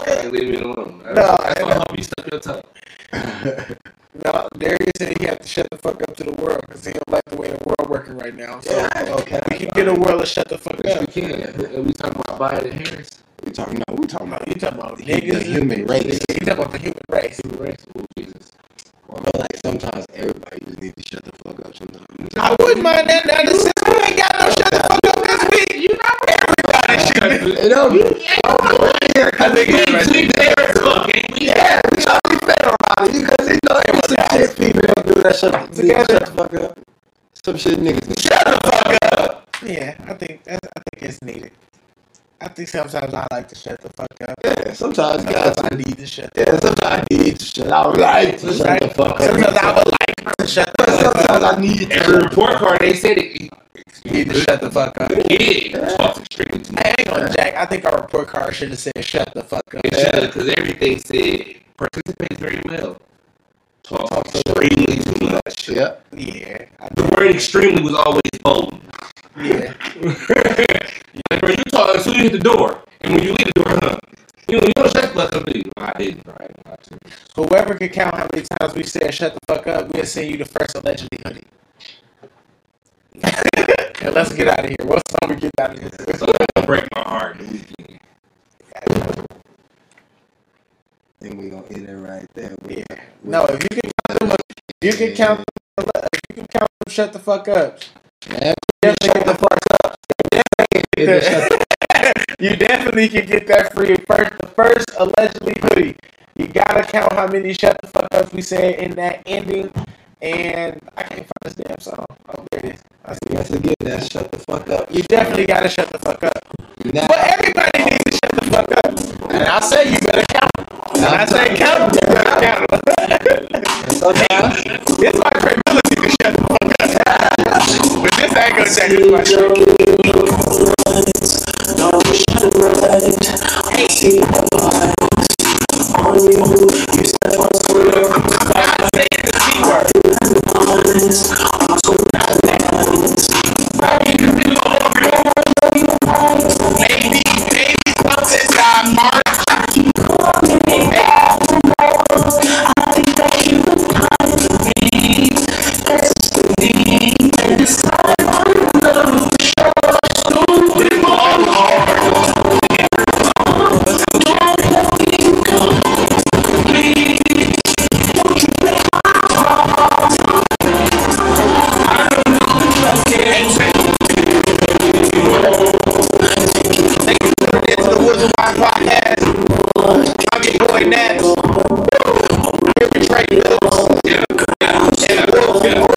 Hey, leave me alone. No, That's I- why I hope you stuck your tongue. No, Darius said he had to shut the fuck up to the world because he don't like the way the world working right now. So uh, okay. we can get a world to shut the fuck Yes, up. we can. We talking about buying the hairs. We talking no, we talking about You talking about the, niggas? the human race. You talking about the human race? Oh, Jesus. I feel like sometimes everybody just need to shut the fuck up sometimes. I wouldn't mind that. Now, since we ain't got no shut the fuck up this week, you know everybody should be. You know, here, I think everybody should be. yeah, we try to be fair about it because you know it was some shit female don't do that shut, need to shut the fuck up. Some shit niggas shut the fuck up. Yeah, I think that's, I think it's needed. I think sometimes I like to shut the fuck up. Yeah, sometimes Sometimes I need to shut. Yeah, sometimes I need to shut. I would like to shut the fuck Sometimes I up. would like to shut the But fuck up. sometimes I need Every to. report card, they said it. You need to shut the fuck up. Kid talks extremely too much. I ain't gonna jack. I think our report card should have said "shut the fuck up." It should because everything said participates very well. Talks extremely too much. Yep. Yeah, I, The word extremely was always bold. yeah. like, bro, you talk as soon as you hit the door, and when you leave the door, huh? You know, you don't shut the fuck up, you? I didn't. Right? Didn't. Whoever can count how many times we said "shut the fuck up," we'll send you the first allegedly hoodie. let's get out of here. What song we get out of here? So break my heart. And we gonna end it right there. We- Yeah. No, if you can count them, you can count, them, if you can count them, shut the fuck up. Definitely shut the fuck up. you definitely can get that free first, the first allegedly hoodie. You gotta count how many shut the fuck ups we said in that ending. And I can't find this damn song. Oh, there it is. I see Once it. again, that shut the fuck up. You definitely gotta shut the fuck up. Now, But everybody needs to shut the fuck up. And I say you better count. And I say count, you better count. sometimes it's my credibility to shut the fuck up. but this ain't gonna change my shit. Fire Podcast. I'm your boy Nappz. Here we trade looks. And a wolf.